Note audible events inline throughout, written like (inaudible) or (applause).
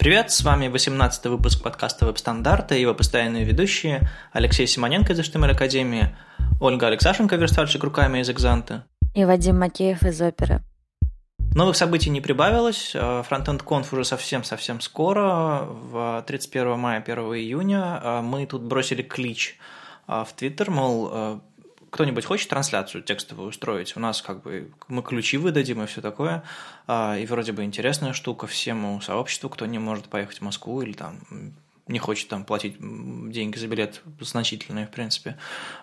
Привет, с вами 18 выпуск подкаста «Веб-стандарты» и его постоянные ведущие Алексей Симоненко из HTML Академии, Ольга Алексашенко, верстальщик руками из Экзанта и Вадим Макеев из Оперы. Новых событий не прибавилось. Фронтенд конф уже совсем-совсем скоро, в 31 мая, 1 июня. Мы тут бросили клич в Твиттер, мол, кто-нибудь хочет трансляцию текстовую устроить? У нас как бы мы ключи выдадим и все такое. А, и вроде бы интересная штука всему сообществу, кто не может поехать в Москву или там не хочет там платить деньги за билет значительные, в принципе.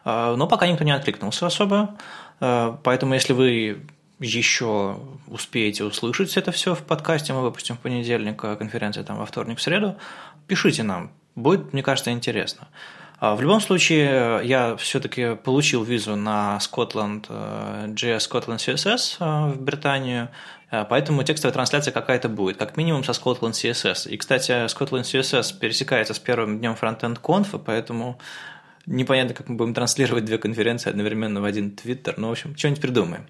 А, но пока никто не откликнулся особо. А, поэтому если вы еще успеете услышать это все в подкасте, мы выпустим в понедельник, конференция там во вторник, в среду, пишите нам, будет, мне кажется, интересно. А, в любом случае, э, я все-таки получил визу на Scotland, JS Scotland CSS в Британию, э, поэтому текстовая трансляция какая-то будет, как минимум со Scotland CSS. И, кстати, Scotland CSS пересекается с первым днем Frontend Conf, поэтому непонятно, как мы будем транслировать две конференции одновременно в один твиттер. Ну, в общем, что-нибудь придумаем.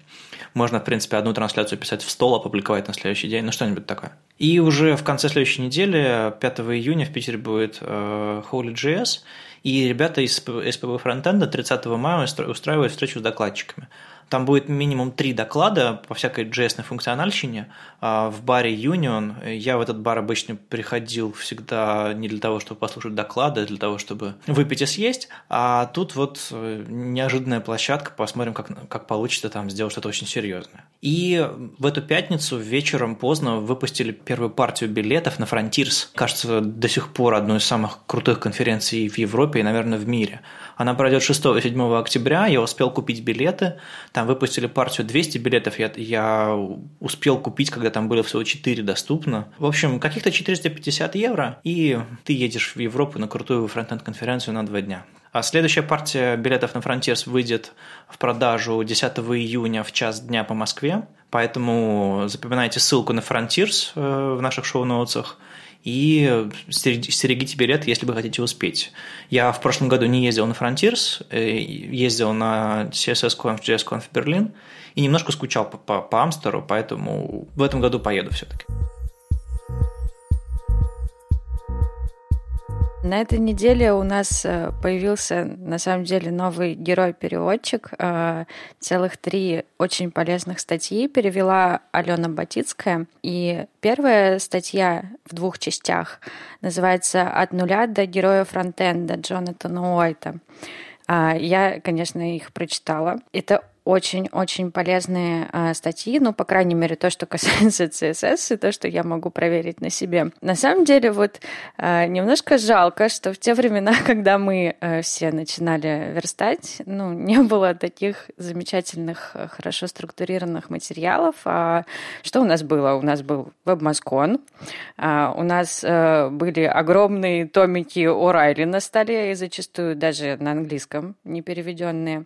Можно, в принципе, одну трансляцию писать в стол, опубликовать на следующий день, ну, что-нибудь такое. И уже в конце следующей недели, 5 июня, в Питере будет э, Holy.js, и ребята из СПБ Фронтенда 30 мая устраивают встречу с докладчиками. Там будет минимум три доклада по всякой JS функциональщине а, в баре Union. Я в этот бар обычно приходил всегда не для того, чтобы послушать доклады, а для того, чтобы выпить и съесть. А тут вот э, неожиданная площадка, посмотрим, как, как получится там сделать что-то очень серьезное. И в эту пятницу вечером поздно выпустили первую партию билетов на Frontiers. Кажется, до сих пор одной из самых крутых конференций в Европе и, наверное, в мире. Она пройдет 6-7 октября, я успел купить билеты, там выпустили партию 200 билетов, я, я успел купить, когда там было всего 4 доступно. В общем, каких-то 450 евро, и ты едешь в Европу на крутую фронтенд-конференцию на два дня. А следующая партия билетов на Frontiers выйдет в продажу 10 июня в час дня по Москве, поэтому запоминайте ссылку на Frontiers э, в наших шоу-ноутсах и стерегите билет, если вы хотите успеть. Я в прошлом году не ездил на Frontiers, э, ездил на CSS Conf, JS Conf Берлин и немножко скучал по, по, по Амстеру, поэтому в этом году поеду все-таки. На этой неделе у нас э, появился, на самом деле, новый герой-переводчик. Э, целых три очень полезных статьи перевела Алена Батицкая. И первая статья в двух частях называется «От нуля до героя фронтенда» Джонатана Уайта. А, я, конечно, их прочитала. Это очень-очень полезные э, статьи, ну, по крайней мере, то, что касается CSS, и то, что я могу проверить на себе. На самом деле, вот э, немножко жалко, что в те времена, (laughs) когда мы э, все начинали верстать, ну, не было таких замечательных, хорошо структурированных материалов. А что у нас было? У нас был веб-маскон, э, у нас э, были огромные томики О'Райли на столе, и зачастую даже на английском не переведенные.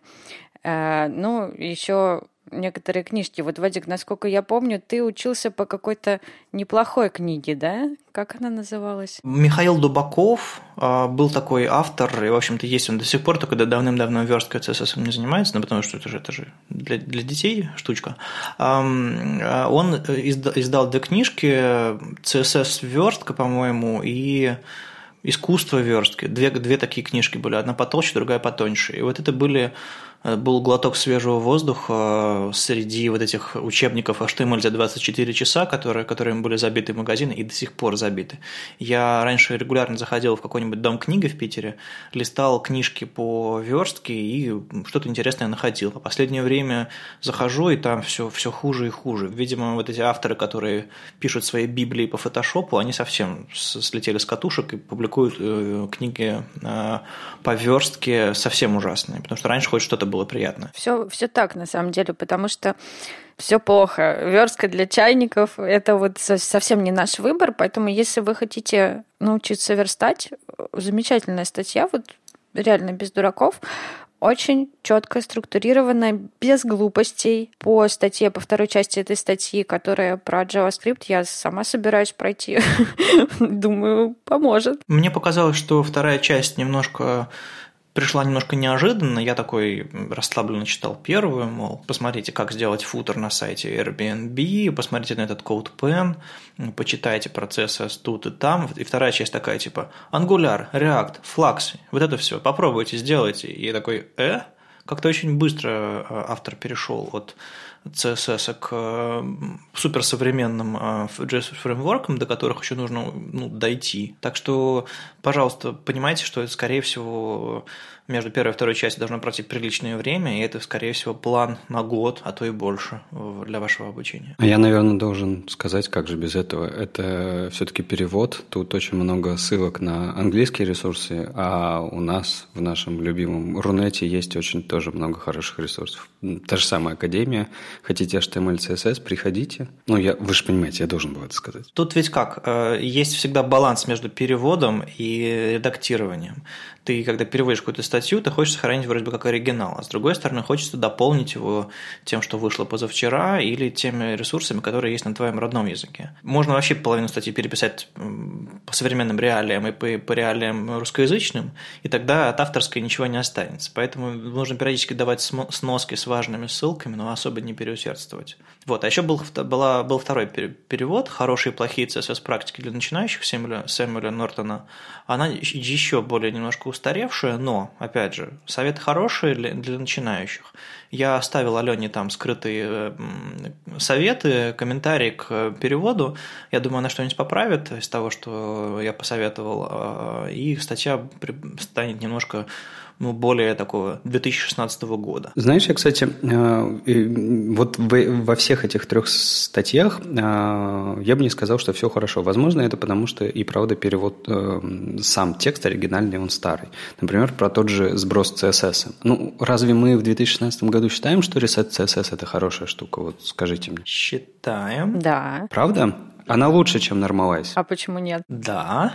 Э, ну, еще некоторые книжки. Вот, Вадик, насколько я помню, ты учился по какой-то неплохой книге, да? Как она называлась? Михаил Дубаков э, был такой автор, и, в общем-то, есть он до сих пор, только давным-давно версткой CSS не занимается, ну, потому что это же, это же для, для детей штучка. Э, он издал две книжки, CSS верстка, по-моему, и искусство верстки. Две, две такие книжки были, одна потолще, другая потоньше. И вот это были был глоток свежего воздуха среди вот этих учебников HTML за 24 часа, которые, которыми были забиты магазины и до сих пор забиты. Я раньше регулярно заходил в какой-нибудь дом книги в Питере, листал книжки по верстке и что-то интересное находил. А последнее время захожу, и там все, все хуже и хуже. Видимо, вот эти авторы, которые пишут свои библии по фотошопу, они совсем слетели с катушек и публикуют э, книги э, по верстке совсем ужасные. Потому что раньше хоть что-то было приятно. Все, все так, на самом деле, потому что все плохо. Верстка для чайников – это вот совсем не наш выбор, поэтому если вы хотите научиться верстать, замечательная статья, вот реально без дураков, очень четко структурированная, без глупостей. По статье, по второй части этой статьи, которая про JavaScript, я сама собираюсь пройти. (laughs) Думаю, поможет. Мне показалось, что вторая часть немножко пришла немножко неожиданно. Я такой расслабленно читал первую, мол, посмотрите, как сделать футер на сайте Airbnb, посмотрите на этот CodePen, почитайте процессы тут и там. И вторая часть такая, типа, Angular, React, Flux, вот это все, попробуйте, сделайте. И я такой, э? Как-то очень быстро э, автор перешел от CSS к э, суперсовременным э, фреймворкам, до которых еще нужно ну, дойти. Так что, пожалуйста, понимайте, что это, скорее всего, между первой и второй частью должно пройти приличное время, и это, скорее всего, план на год, а то и больше для вашего обучения. Я, наверное, должен сказать, как же без этого. Это все-таки перевод. Тут очень много ссылок на английские ресурсы, а у нас в нашем любимом Рунете есть очень тоже много хороших ресурсов. Та же самая Академия. Хотите HTML, CSS, приходите. Ну, я, вы же понимаете, я должен был это сказать. Тут ведь как? Э, есть всегда баланс между переводом и редактированием ты, когда переводишь какую-то статью, ты хочешь сохранить вроде бы как оригинал, а с другой стороны хочется дополнить его тем, что вышло позавчера, или теми ресурсами, которые есть на твоем родном языке. Можно вообще половину статьи переписать по современным реалиям и по, по реалиям русскоязычным, и тогда от авторской ничего не останется. Поэтому нужно периодически давать сноски с важными ссылками, но особо не переусердствовать. Вот. А еще был, была, был второй перевод «Хорошие и плохие CSS-практики для начинающих» Сэмюэля, Сэмюэля Нортона. Она еще более немножко устаревшая, но, опять же, совет хороший для, начинающих. Я оставил Алене там скрытые э, советы, комментарии к переводу. Я думаю, она что-нибудь поправит из того, что я посоветовал, а, и статья станет немножко ну, более такого 2016 года. Знаешь, я, кстати, э, вот во всех этих трех статьях э, я бы не сказал, что все хорошо. Возможно, это потому, что и правда перевод, э, сам текст оригинальный, он старый. Например, про тот же сброс CSS. Ну, разве мы в 2016 году считаем, что ресет CSS – это хорошая штука? Вот скажите мне. Считаем. Да. Правда? Она лучше, чем Normalize. А почему нет? Да.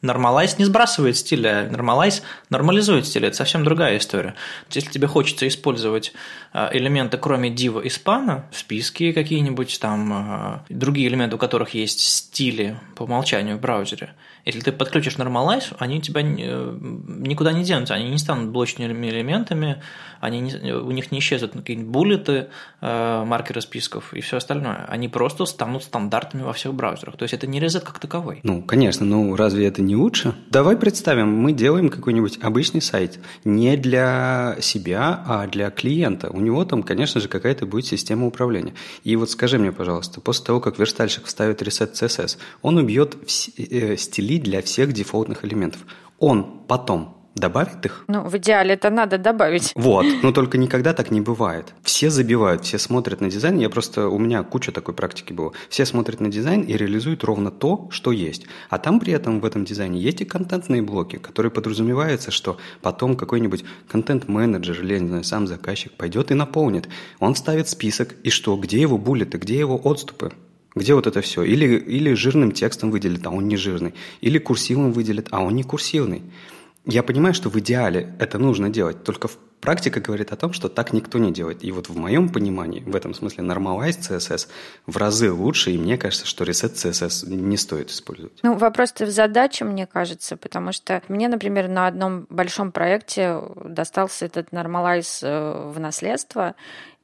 Normalize не сбрасывает стиля, Normalize нормализует стиль, это совсем другая история. Если тебе хочется использовать а, элементы, кроме div и span, списки какие-нибудь, там а, другие элементы, у которых есть стили по умолчанию в браузере, если ты подключишь Normalize, они у тебя э, никуда не денутся, они не станут блочными элементами, они не, у них не исчезнут какие-нибудь буллеты, э, маркеры списков и все остальное. Они просто станут стандартами во всех браузерах. То есть это не резет как таковой. Ну, конечно, ну разве это не лучше? Давай представим, мы делаем какой-нибудь обычный сайт не для себя, а для клиента. У него там, конечно же, какая-то будет система управления. И вот скажи мне, пожалуйста, после того, как верстальщик вставит reset CSS, он убьет э, стили для всех дефолтных элементов. Он потом добавит их? Ну, в идеале это надо добавить. Вот, (laughs) но только никогда так не бывает. Все забивают, все смотрят на дизайн. Я просто, у меня куча такой практики было. Все смотрят на дизайн и реализуют ровно то, что есть. А там при этом в этом дизайне есть и контентные блоки, которые подразумевается, что потом какой-нибудь контент-менеджер или, не знаю, сам заказчик пойдет и наполнит. Он ставит список, и что, где его буллеты, где его отступы. Где вот это все? Или, или жирным текстом выделит, а он не жирный. Или курсивом выделит, а он не курсивный. Я понимаю, что в идеале это нужно делать, только практика говорит о том, что так никто не делает. И вот в моем понимании, в этом смысле, Normalize CSS в разы лучше, и мне кажется, что Reset CSS не стоит использовать. Ну, вопрос-то в задаче, мне кажется, потому что мне, например, на одном большом проекте достался этот Normalize э, в наследство,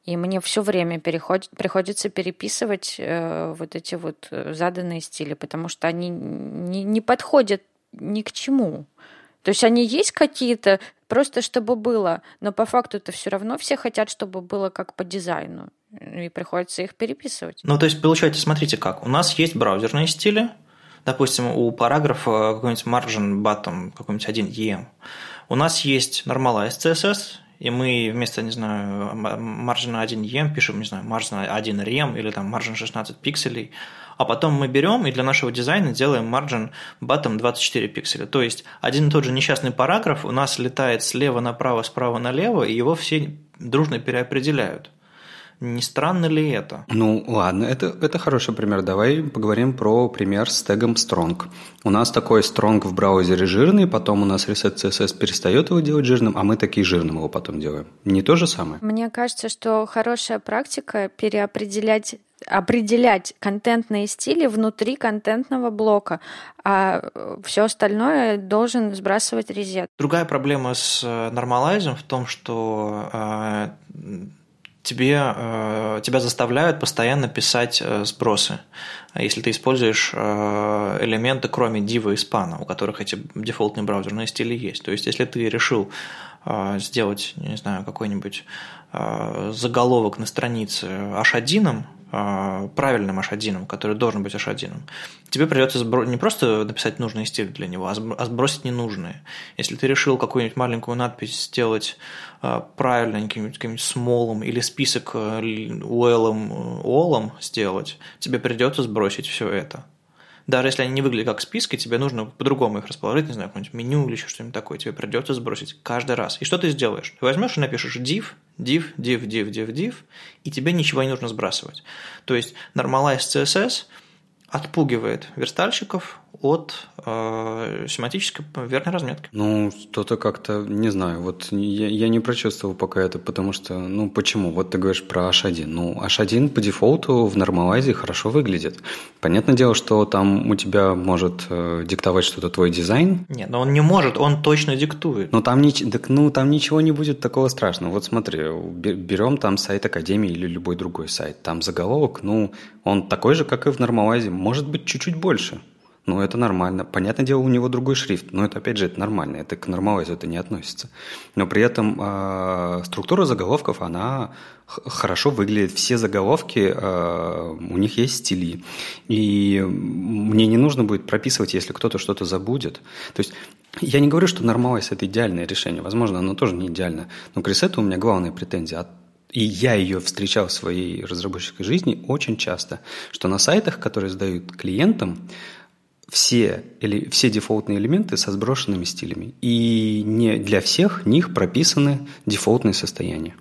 и мне все время переходит, приходится переписывать э, вот эти вот э, заданные стили, потому что они не, не подходят ни к чему. То есть они есть какие-то, просто чтобы было, но по факту это все равно все хотят, чтобы было как по дизайну. И приходится их переписывать. Ну, то есть, получается, смотрите как. У нас есть браузерные стили, допустим, у параграфа какой-нибудь margin bottom, какой-нибудь 1EM. У нас есть normalize CSS, и мы вместо, не знаю, margin а 1 EM пишем, не знаю, margin а 1 REM или там margin 16 пикселей, а потом мы берем и для нашего дизайна делаем margin bottom 24 пикселя. То есть один и тот же несчастный параграф у нас летает слева направо, справа налево, и его все дружно переопределяют. Не странно ли это? Ну, ладно, это, это хороший пример. Давай поговорим про пример с тегом strong. У нас такой strong в браузере жирный, потом у нас Reset CSS перестает его делать жирным, а мы такие жирным его потом делаем. Не то же самое? Мне кажется, что хорошая практика переопределять определять контентные стили внутри контентного блока, а все остальное должен сбрасывать резет. Другая проблема с нормалайзом в том, что э, тебе, э, тебя заставляют постоянно писать э, сбросы, если ты используешь э, элементы, кроме Diva и Span, у которых эти дефолтные браузерные стили есть. То есть, если ты решил сделать, не знаю, какой-нибудь заголовок на странице H1, а, правильным H1, который должен быть H1, тебе придется не просто написать нужные стили для него, а, а сбросить ненужные. Если ты решил какую-нибудь маленькую надпись сделать а, правильно, каким-нибудь, каким смолом или список UL, OL сделать, тебе придется сбросить все это даже если они не выглядят как списки, тебе нужно по-другому их расположить, не знаю, какое-нибудь меню или еще что-нибудь такое, тебе придется сбросить каждый раз. И что ты сделаешь? Ты возьмешь и напишешь div, div, div, div, div, div, и тебе ничего не нужно сбрасывать. То есть Normalize CSS отпугивает верстальщиков от э, семантической верной разметки. Ну, что-то как-то, не знаю, вот я, я не прочувствовал пока это, потому что, ну, почему? Вот ты говоришь про H1. Ну, H1 по дефолту в нормалайзе хорошо выглядит. Понятное дело, что там у тебя может э, диктовать что-то твой дизайн. Нет, но он не может, он точно диктует. Ну, там, так, ну, там ничего не будет такого страшного. Вот смотри, берем там сайт Академии или любой другой сайт. Там заголовок, ну, он такой же, как и в нормалайзе, может быть, чуть-чуть больше. Ну, это нормально. Понятное дело, у него другой шрифт, но это, опять же, это нормально, это к нормалайзу это не относится. Но при этом э, структура заголовков, она хорошо выглядит. Все заголовки, э, у них есть стили. И мне не нужно будет прописывать, если кто-то что-то забудет. То есть я не говорю, что нормалайз – это идеальное решение. Возможно, оно тоже не идеально. Но к ресету у меня главная претензия и я ее встречал в своей разработческой жизни очень часто, что на сайтах, которые сдают клиентам, все, или, все дефолтные элементы со сброшенными стилями. И не для всех них прописаны дефолтные состояния.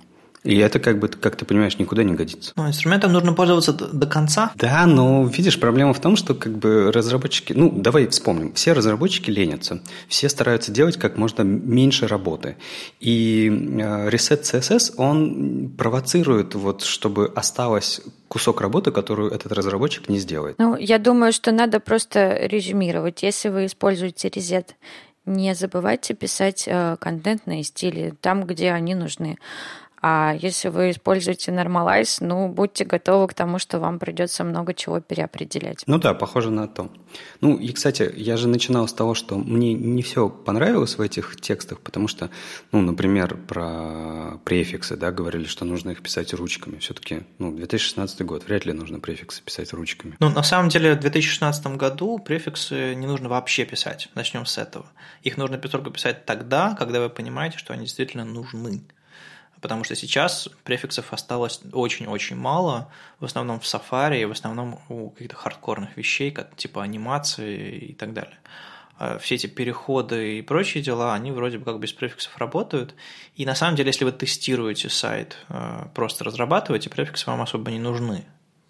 И это, как бы, как ты понимаешь, никуда не годится. Но инструментом нужно пользоваться до конца. Да, но видишь, проблема в том, что как бы разработчики, ну, давай вспомним, все разработчики ленятся, все стараются делать как можно меньше работы. И э, Reset CSS, он провоцирует, вот, чтобы осталось кусок работы, которую этот разработчик не сделает. Ну, я думаю, что надо просто резюмировать. Если вы используете Reset не забывайте писать э, контентные стили там, где они нужны. А если вы используете Normalize, ну, будьте готовы к тому, что вам придется много чего переопределять. Ну да, похоже на то. Ну и, кстати, я же начинал с того, что мне не все понравилось в этих текстах, потому что, ну, например, про префиксы, да, говорили, что нужно их писать ручками. Все-таки, ну, 2016 год, вряд ли нужно префиксы писать ручками. Ну, на самом деле, в 2016 году префиксы не нужно вообще писать. Начнем с этого. Их нужно только писать тогда, когда вы понимаете, что они действительно нужны потому что сейчас префиксов осталось очень-очень мало, в основном в Safari в основном у каких-то хардкорных вещей, как типа анимации и так далее. А все эти переходы и прочие дела, они вроде бы как без префиксов работают. И на самом деле, если вы тестируете сайт, э, просто разрабатываете, префиксы вам особо не нужны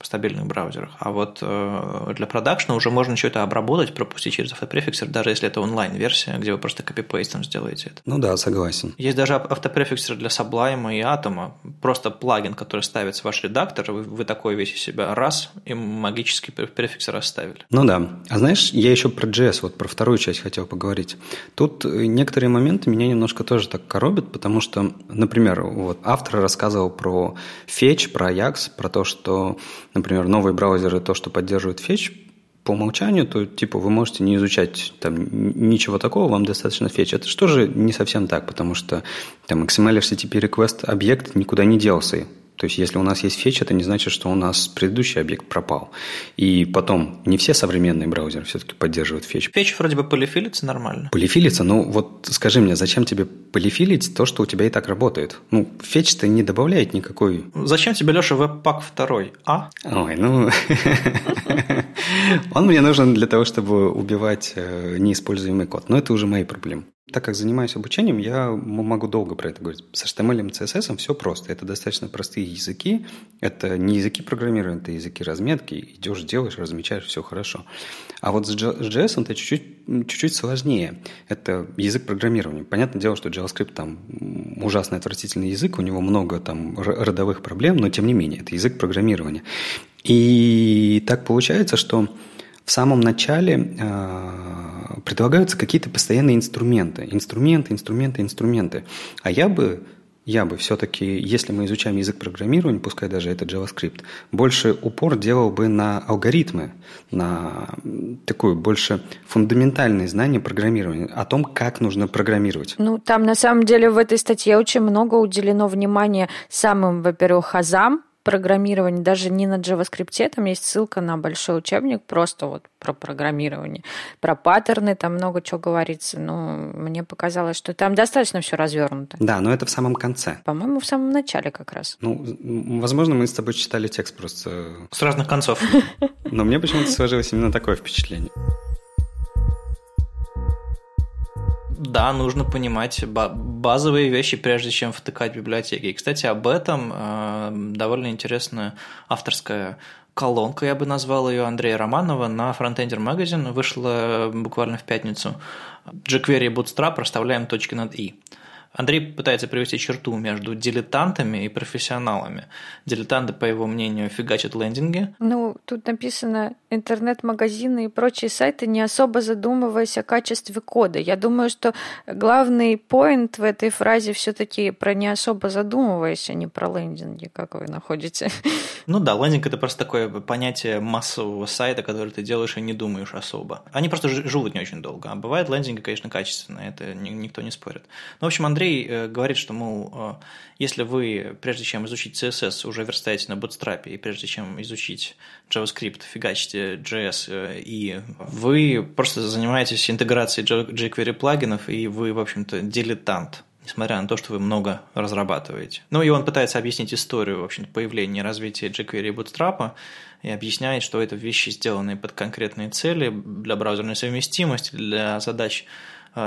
стабильных браузерах. А вот э, для продакшна уже можно что-то обработать, пропустить через автопрефиксер, даже если это онлайн-версия, где вы просто копипейстом сделаете это. Ну да, согласен. Есть даже автопрефиксер для Sublime и Atom, просто плагин, который ставится в ваш редактор, вы, вы такой весь из себя раз, и магический префиксер оставили. Ну да. А знаешь, я еще про JS, вот про вторую часть хотел поговорить. Тут некоторые моменты меня немножко тоже так коробят, потому что, например, вот автор рассказывал про Fetch, про Ajax, про то, что например, новые браузеры, то, что поддерживают фетч, по умолчанию, то типа вы можете не изучать там ничего такого, вам достаточно фетч. Это что же не совсем так, потому что там XML HTTP request объект никуда не делся. То есть, если у нас есть фетч, это не значит, что у нас предыдущий объект пропал. И потом, не все современные браузеры все-таки поддерживают фетч. Фетч вроде бы полифилится нормально. Полифилится? Ну, вот скажи мне, зачем тебе полифилить то, что у тебя и так работает? Ну, фетч-то не добавляет никакой... Зачем тебе, Леша, веб-пак второй, а? Ой, ну... (laughs) Он мне нужен для того, чтобы убивать э, неиспользуемый код. Но это уже мои проблемы. Так как занимаюсь обучением, я могу долго про это говорить. С HTML и CSS все просто. Это достаточно простые языки. Это не языки программирования, это языки разметки. Идешь, делаешь, размечаешь, все хорошо. А вот с JS это чуть-чуть, чуть-чуть сложнее. Это язык программирования. Понятное дело, что JavaScript там ужасно отвратительный язык, у него много там родовых проблем, но тем не менее, это язык программирования. И так получается, что в самом начале э, предлагаются какие-то постоянные инструменты. Инструменты, инструменты, инструменты. А я бы я бы все-таки, если мы изучаем язык программирования, пускай даже это JavaScript, больше упор делал бы на алгоритмы, на такое больше фундаментальное знание программирования, о том, как нужно программировать. Ну, там на самом деле в этой статье очень много уделено внимания самым, во-первых, азам, программирование, даже не на JavaScript, там есть ссылка на большой учебник просто вот про программирование, про паттерны, там много чего говорится, но мне показалось, что там достаточно все развернуто. Да, но это в самом конце. По-моему, в самом начале как раз. Ну, возможно, мы с тобой читали текст просто... С разных концов. (laughs) Но мне почему-то сложилось именно такое впечатление. Да, нужно понимать базовые вещи, прежде чем втыкать библиотеки. И, кстати, об этом э, довольно интересная авторская колонка, я бы назвал ее, Андрея Романова на Frontender Magazine. Вышла буквально в пятницу. jQuery и Bootstrap расставляем точки над «и». Андрей пытается привести черту между дилетантами и профессионалами. Дилетанты, по его мнению, фигачат лендинги. Ну, тут написано интернет-магазины и прочие сайты, не особо задумываясь о качестве кода. Я думаю, что главный поинт в этой фразе все таки про не особо задумываясь, а не про лендинги, как вы находите. (laughs) Ну да, лендинг – это просто такое понятие массового сайта, который ты делаешь и не думаешь особо. Они просто живут не очень долго. А бывают лендинги, конечно, качественные, это никто не спорит. Ну, в общем, Андрей Андрей э, говорит, что, мол, э, если вы, прежде чем изучить CSS, уже верстаете на Bootstrap, и прежде чем изучить JavaScript, фигачите JS, э, и вы просто занимаетесь интеграцией jQuery плагинов, и вы, в общем-то, дилетант несмотря на то, что вы много разрабатываете. Ну и он пытается объяснить историю, в общем появления и развития jQuery и Bootstrap, и объясняет, что это вещи, сделанные под конкретные цели для браузерной совместимости, для задач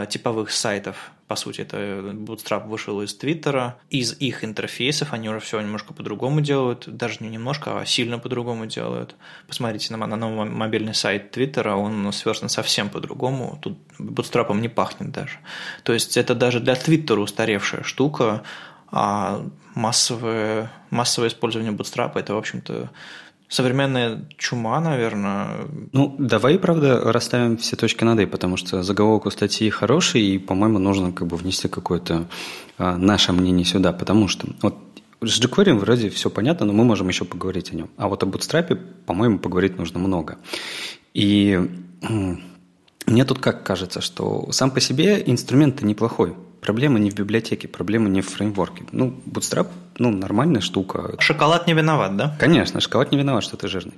типовых сайтов, по сути, это Bootstrap вышел из Твиттера, из их интерфейсов, они уже все немножко по-другому делают, даже не немножко, а сильно по-другому делают. Посмотрите на, на новый мобильный сайт Твиттера, он сверстан совсем по-другому, тут Bootstrap не пахнет даже. То есть это даже для Твиттера устаревшая штука, а массовое, массовое использование Bootstrap – это, в общем-то, Современная чума, наверное. Ну, давай, правда, расставим все точки над «и», потому что заголовок у статьи хороший, и, по-моему, нужно как бы внести какое-то а, наше мнение сюда, потому что вот с jQuery вроде все понятно, но мы можем еще поговорить о нем. А вот о Bootstrap, по-моему, поговорить нужно много. И мне тут как кажется, что сам по себе инструмент неплохой. Проблема не в библиотеке, проблема не в фреймворке. Ну, Bootstrap, ну, нормальная штука. Шоколад не виноват, да? Конечно, шоколад не виноват, что ты жирный.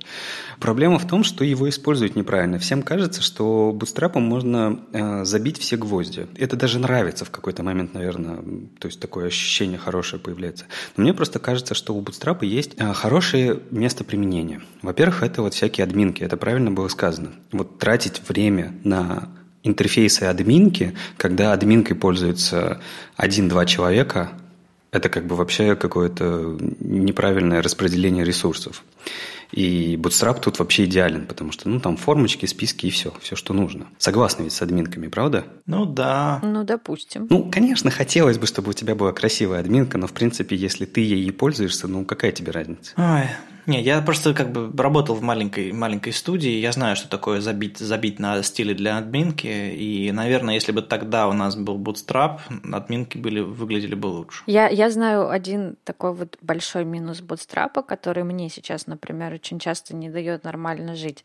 Проблема в том, что его используют неправильно. Всем кажется, что Bootstrap можно э, забить все гвозди. Это даже нравится в какой-то момент, наверное. То есть такое ощущение хорошее появляется. Но мне просто кажется, что у Bootstrap есть э, хорошее место применения. Во-первых, это вот всякие админки. Это правильно было сказано. Вот тратить время на интерфейсы админки, когда админкой пользуются один-два человека, это как бы вообще какое-то неправильное распределение ресурсов. И Bootstrap тут вообще идеален, потому что ну, там формочки, списки и все, все, что нужно. Согласны ведь с админками, правда? Ну да. Ну, допустим. Ну, конечно, хотелось бы, чтобы у тебя была красивая админка, но в принципе, если ты ей пользуешься, ну какая тебе разница? Ой, не, я просто как бы работал в маленькой, маленькой студии, я знаю, что такое забить, забить на стиле для админки, и, наверное, если бы тогда у нас был Bootstrap, админки были, выглядели бы лучше. Я, я знаю один такой вот большой минус Bootstrap, который мне сейчас, например, очень часто не дает нормально жить.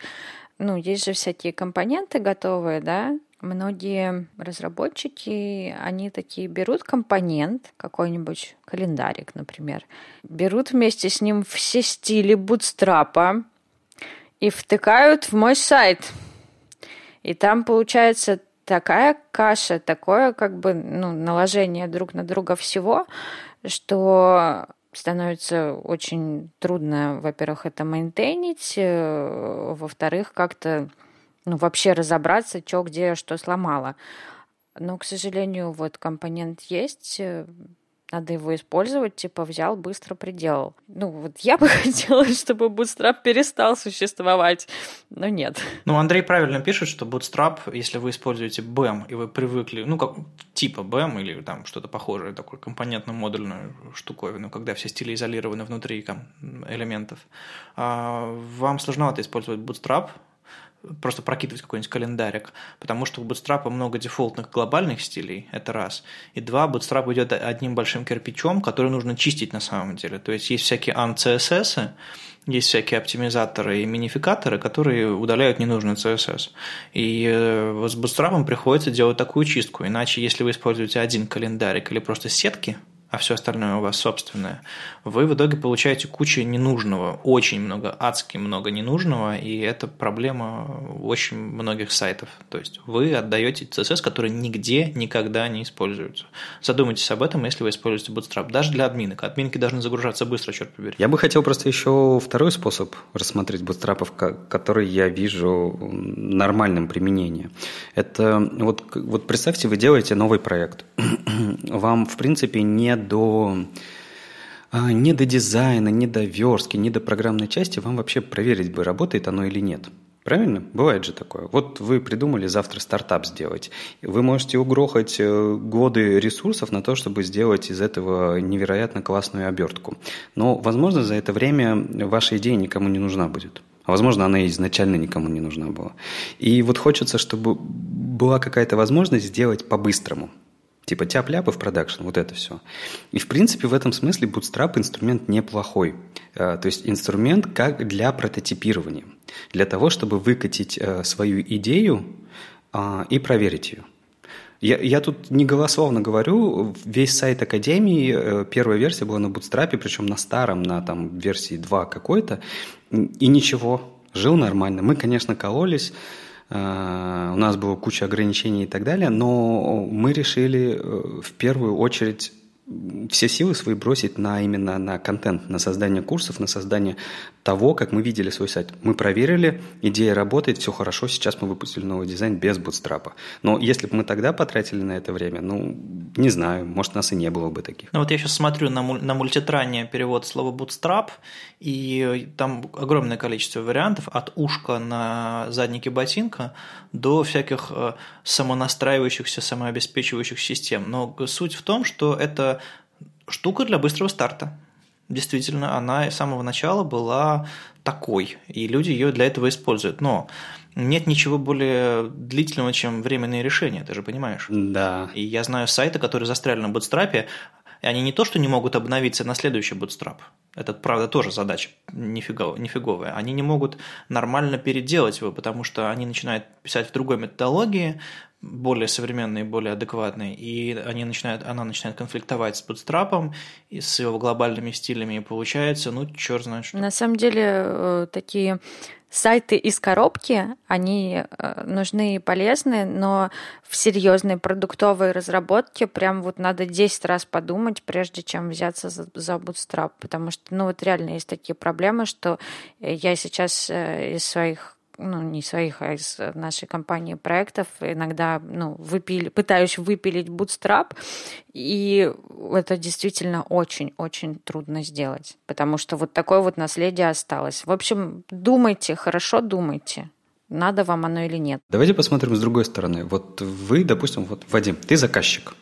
Ну, есть же всякие компоненты готовые, да, Многие разработчики, они такие берут компонент, какой-нибудь календарик, например, берут вместе с ним все стили бутстрапа и втыкают в мой сайт. И там получается такая каша, такое как бы ну, наложение друг на друга всего, что становится очень трудно, во-первых, это мейнтейнить, э, во-вторых, как-то ну, вообще разобраться, что где, что сломало. Но, к сожалению, вот компонент есть, э, надо его использовать, типа взял, быстро приделал. Ну, вот я бы (laughs) хотела, чтобы Bootstrap перестал существовать, но нет. Ну, Андрей правильно пишет, что Bootstrap, если вы используете BEM, и вы привыкли, ну, как типа BEM или там что-то похожее, такой компонентно-модульную штуковину, когда все стили изолированы внутри там, элементов, а, вам сложновато использовать Bootstrap, просто прокидывать какой-нибудь календарик, потому что у Bootstrap много дефолтных глобальных стилей, это раз. И два, Bootstrap идет одним большим кирпичом, который нужно чистить на самом деле. То есть есть всякие ANT-CSS, есть всякие оптимизаторы и минификаторы, которые удаляют ненужный CSS. И э, с Bootstrap приходится делать такую чистку. Иначе, если вы используете один календарик или просто сетки, а все остальное у вас собственное, вы в итоге получаете кучу ненужного, очень много, адски много ненужного, и это проблема очень многих сайтов. То есть вы отдаете CSS, который нигде никогда не используется. Задумайтесь об этом, если вы используете Bootstrap, даже для админок. Админки должны загружаться быстро, черт побери. Я бы хотел просто еще второй способ рассмотреть Bootstrap, который я вижу нормальным применением. Это вот, вот представьте, вы делаете новый проект. (clears throat) Вам, в принципе, не до а, не до дизайна, не до верстки, не до программной части вам вообще проверить бы, работает оно или нет. Правильно? Бывает же такое. Вот вы придумали завтра стартап сделать. Вы можете угрохать э, годы ресурсов на то, чтобы сделать из этого невероятно классную обертку. Но, возможно, за это время ваша идея никому не нужна будет. А возможно, она изначально никому не нужна была. И вот хочется, чтобы была какая-то возможность сделать по-быстрому. Типа тяп-ляпы в продакшн, вот это все. И, в принципе, в этом смысле Bootstrap инструмент неплохой. Э, то есть инструмент как для прототипирования. Для того, чтобы выкатить э, свою идею а, и проверить ее. Я, я тут не голословно говорю, весь сайт Академии, э, первая версия была на Bootstrap, причем на старом, на там версии 2 какой-то, и ничего, жил нормально. Мы, конечно, кололись, у нас была куча ограничений и так далее, но мы решили э, в первую очередь все силы свои бросить на именно на контент, на создание курсов, на создание того, как мы видели свой сайт. Мы проверили, идея работает, все хорошо, сейчас мы выпустили новый дизайн без бутстрапа. Но если бы мы тогда потратили на это время, ну, не знаю, может, нас и не было бы таких. Ну вот я сейчас смотрю на, муль- на мультитране перевод слова bootstrap, и там огромное количество вариантов, от ушка на заднике ботинка до всяких э, самонастраивающихся, самообеспечивающих систем. Но суть в том, что это штука для быстрого старта действительно, она с самого начала была такой, и люди ее для этого используют. Но нет ничего более длительного, чем временные решения, ты же понимаешь? Да. И я знаю сайты, которые застряли на бутстрапе, и они не то, что не могут обновиться на следующий бутстрап, это, правда, тоже задача нифиговая, нифиговая. Они не могут нормально переделать его, потому что они начинают писать в другой методологии, более современные, более адекватные, и они начинают, она начинает конфликтовать с Bootstrap и с его глобальными стилями, и получается, ну, черт знает что. На самом деле, э, такие сайты из коробки, они э, нужны и полезны, но в серьезной продуктовой разработке прям вот надо 10 раз подумать, прежде чем взяться за, за Bootstrap, потому что, ну, вот реально есть такие проблемы, что я сейчас э, из своих ну, не своих, а из нашей компании проектов, иногда, ну, выпили, пытаюсь выпилить Bootstrap, и это действительно очень-очень трудно сделать, потому что вот такое вот наследие осталось. В общем, думайте, хорошо думайте, надо вам оно или нет. Давайте посмотрим с другой стороны. Вот вы, допустим, вот, Вадим, ты заказчик,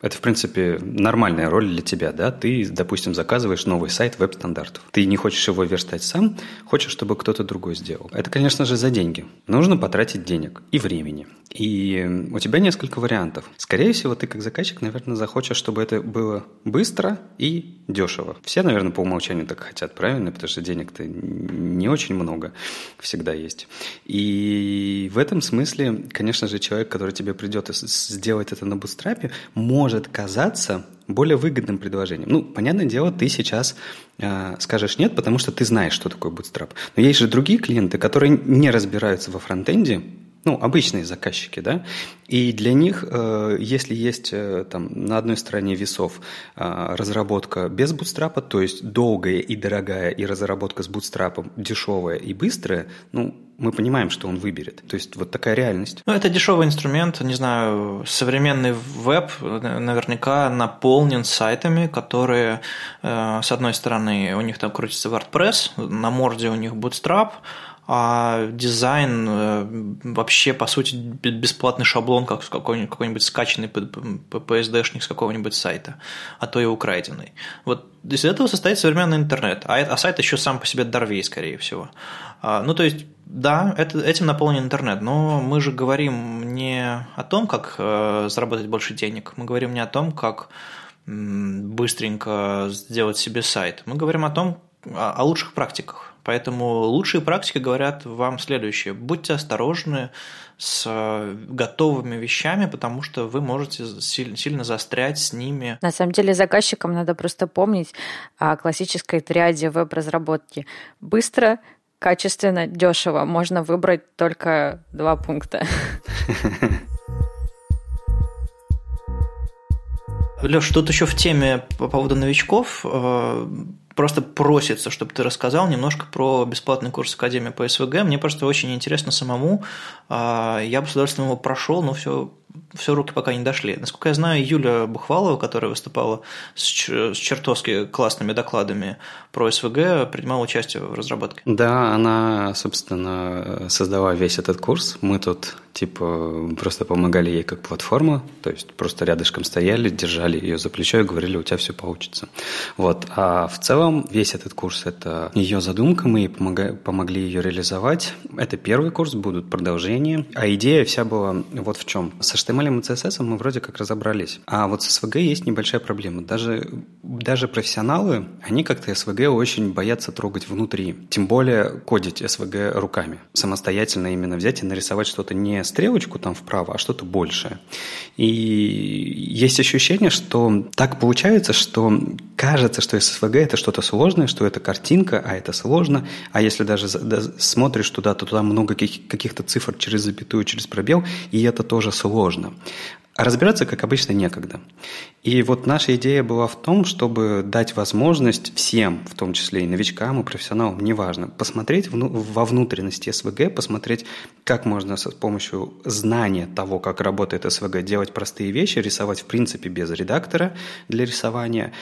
это, в принципе, нормальная роль для тебя, да? Ты, допустим, заказываешь новый сайт веб-стандартов. Ты не хочешь его верстать сам, хочешь, чтобы кто-то другой сделал. Это, конечно же, за деньги. Нужно потратить денег и времени. И у тебя несколько вариантов. Скорее всего, ты как заказчик, наверное, захочешь, чтобы это было быстро и дешево. Все, наверное, по умолчанию так хотят, правильно? Потому что денег-то не очень много всегда есть. И в этом смысле, конечно же, человек, который тебе придет сделать это на бутстрапе, может может казаться более выгодным предложением. Ну, понятное дело, ты сейчас э, скажешь нет, потому что ты знаешь, что такое Bootstrap. Но есть же другие клиенты, которые не разбираются во фронтенде, ну, обычные заказчики, да, и для них, э, если есть э, там на одной стороне весов э, разработка без бутстрапа, то есть долгая и дорогая, и разработка с бутстрапом дешевая и быстрая, ну, мы понимаем, что он выберет. То есть вот такая реальность. Ну, это дешевый инструмент, не знаю, современный веб наверняка наполнен сайтами, которые, с одной стороны, у них там крутится WordPress, на морде у них Bootstrap, а дизайн э, вообще, по сути, бесплатный шаблон, как какой-нибудь, какой-нибудь скачанный PSD-шник с какого-нибудь сайта, а то и украденный. Вот из этого состоит современный интернет, а, а сайт еще сам по себе дорвей, скорее всего. А, ну, то есть, да, это, этим наполнен интернет, но мы же говорим не о том, как э, заработать больше денег, мы говорим не о том, как быстренько сделать себе сайт, мы говорим о том, о лучших практиках. Поэтому лучшие практики говорят вам следующее. Будьте осторожны с э, готовыми вещами, потому что вы можете сильно застрять с ними. На самом деле заказчикам надо просто помнить о классической триаде веб-разработки. Быстро, качественно, дешево. Можно выбрать только два пункта. Леш, тут еще в теме по поводу новичков э, просто просится, чтобы ты рассказал немножко про бесплатный курс Академии по СВГ. Мне просто очень интересно самому. А, я бы с удовольствием его прошел, но все все руки пока не дошли. Насколько я знаю, Юля Бухвалова, которая выступала с чертовски классными докладами про СВГ, принимала участие в разработке. Да, она, собственно, создала весь этот курс. Мы тут, типа, просто помогали ей как платформа, то есть просто рядышком стояли, держали ее за плечо и говорили, у тебя все получится. Вот. А в целом весь этот курс – это ее задумка, мы ей помогли ее реализовать. Это первый курс, будут продолжения. А идея вся была вот в чем. Со HTML и CSS мы вроде как разобрались. А вот с SVG есть небольшая проблема. Даже, даже профессионалы, они как-то SVG очень боятся трогать внутри. Тем более кодить SVG руками. Самостоятельно именно взять и нарисовать что-то не стрелочку там вправо, а что-то большее. И есть ощущение, что так получается, что кажется, что SVG это что-то сложное, что это картинка, а это сложно. А если даже смотришь туда, то туда много каких-то цифр через запятую, через пробел, и это тоже сложно. А разбираться, как обычно, некогда. И вот наша идея была в том, чтобы дать возможность всем, в том числе и новичкам, и профессионалам, неважно, посмотреть во внутренности СВГ, посмотреть, как можно с помощью знания того, как работает СВГ, делать простые вещи, рисовать в принципе без редактора для рисования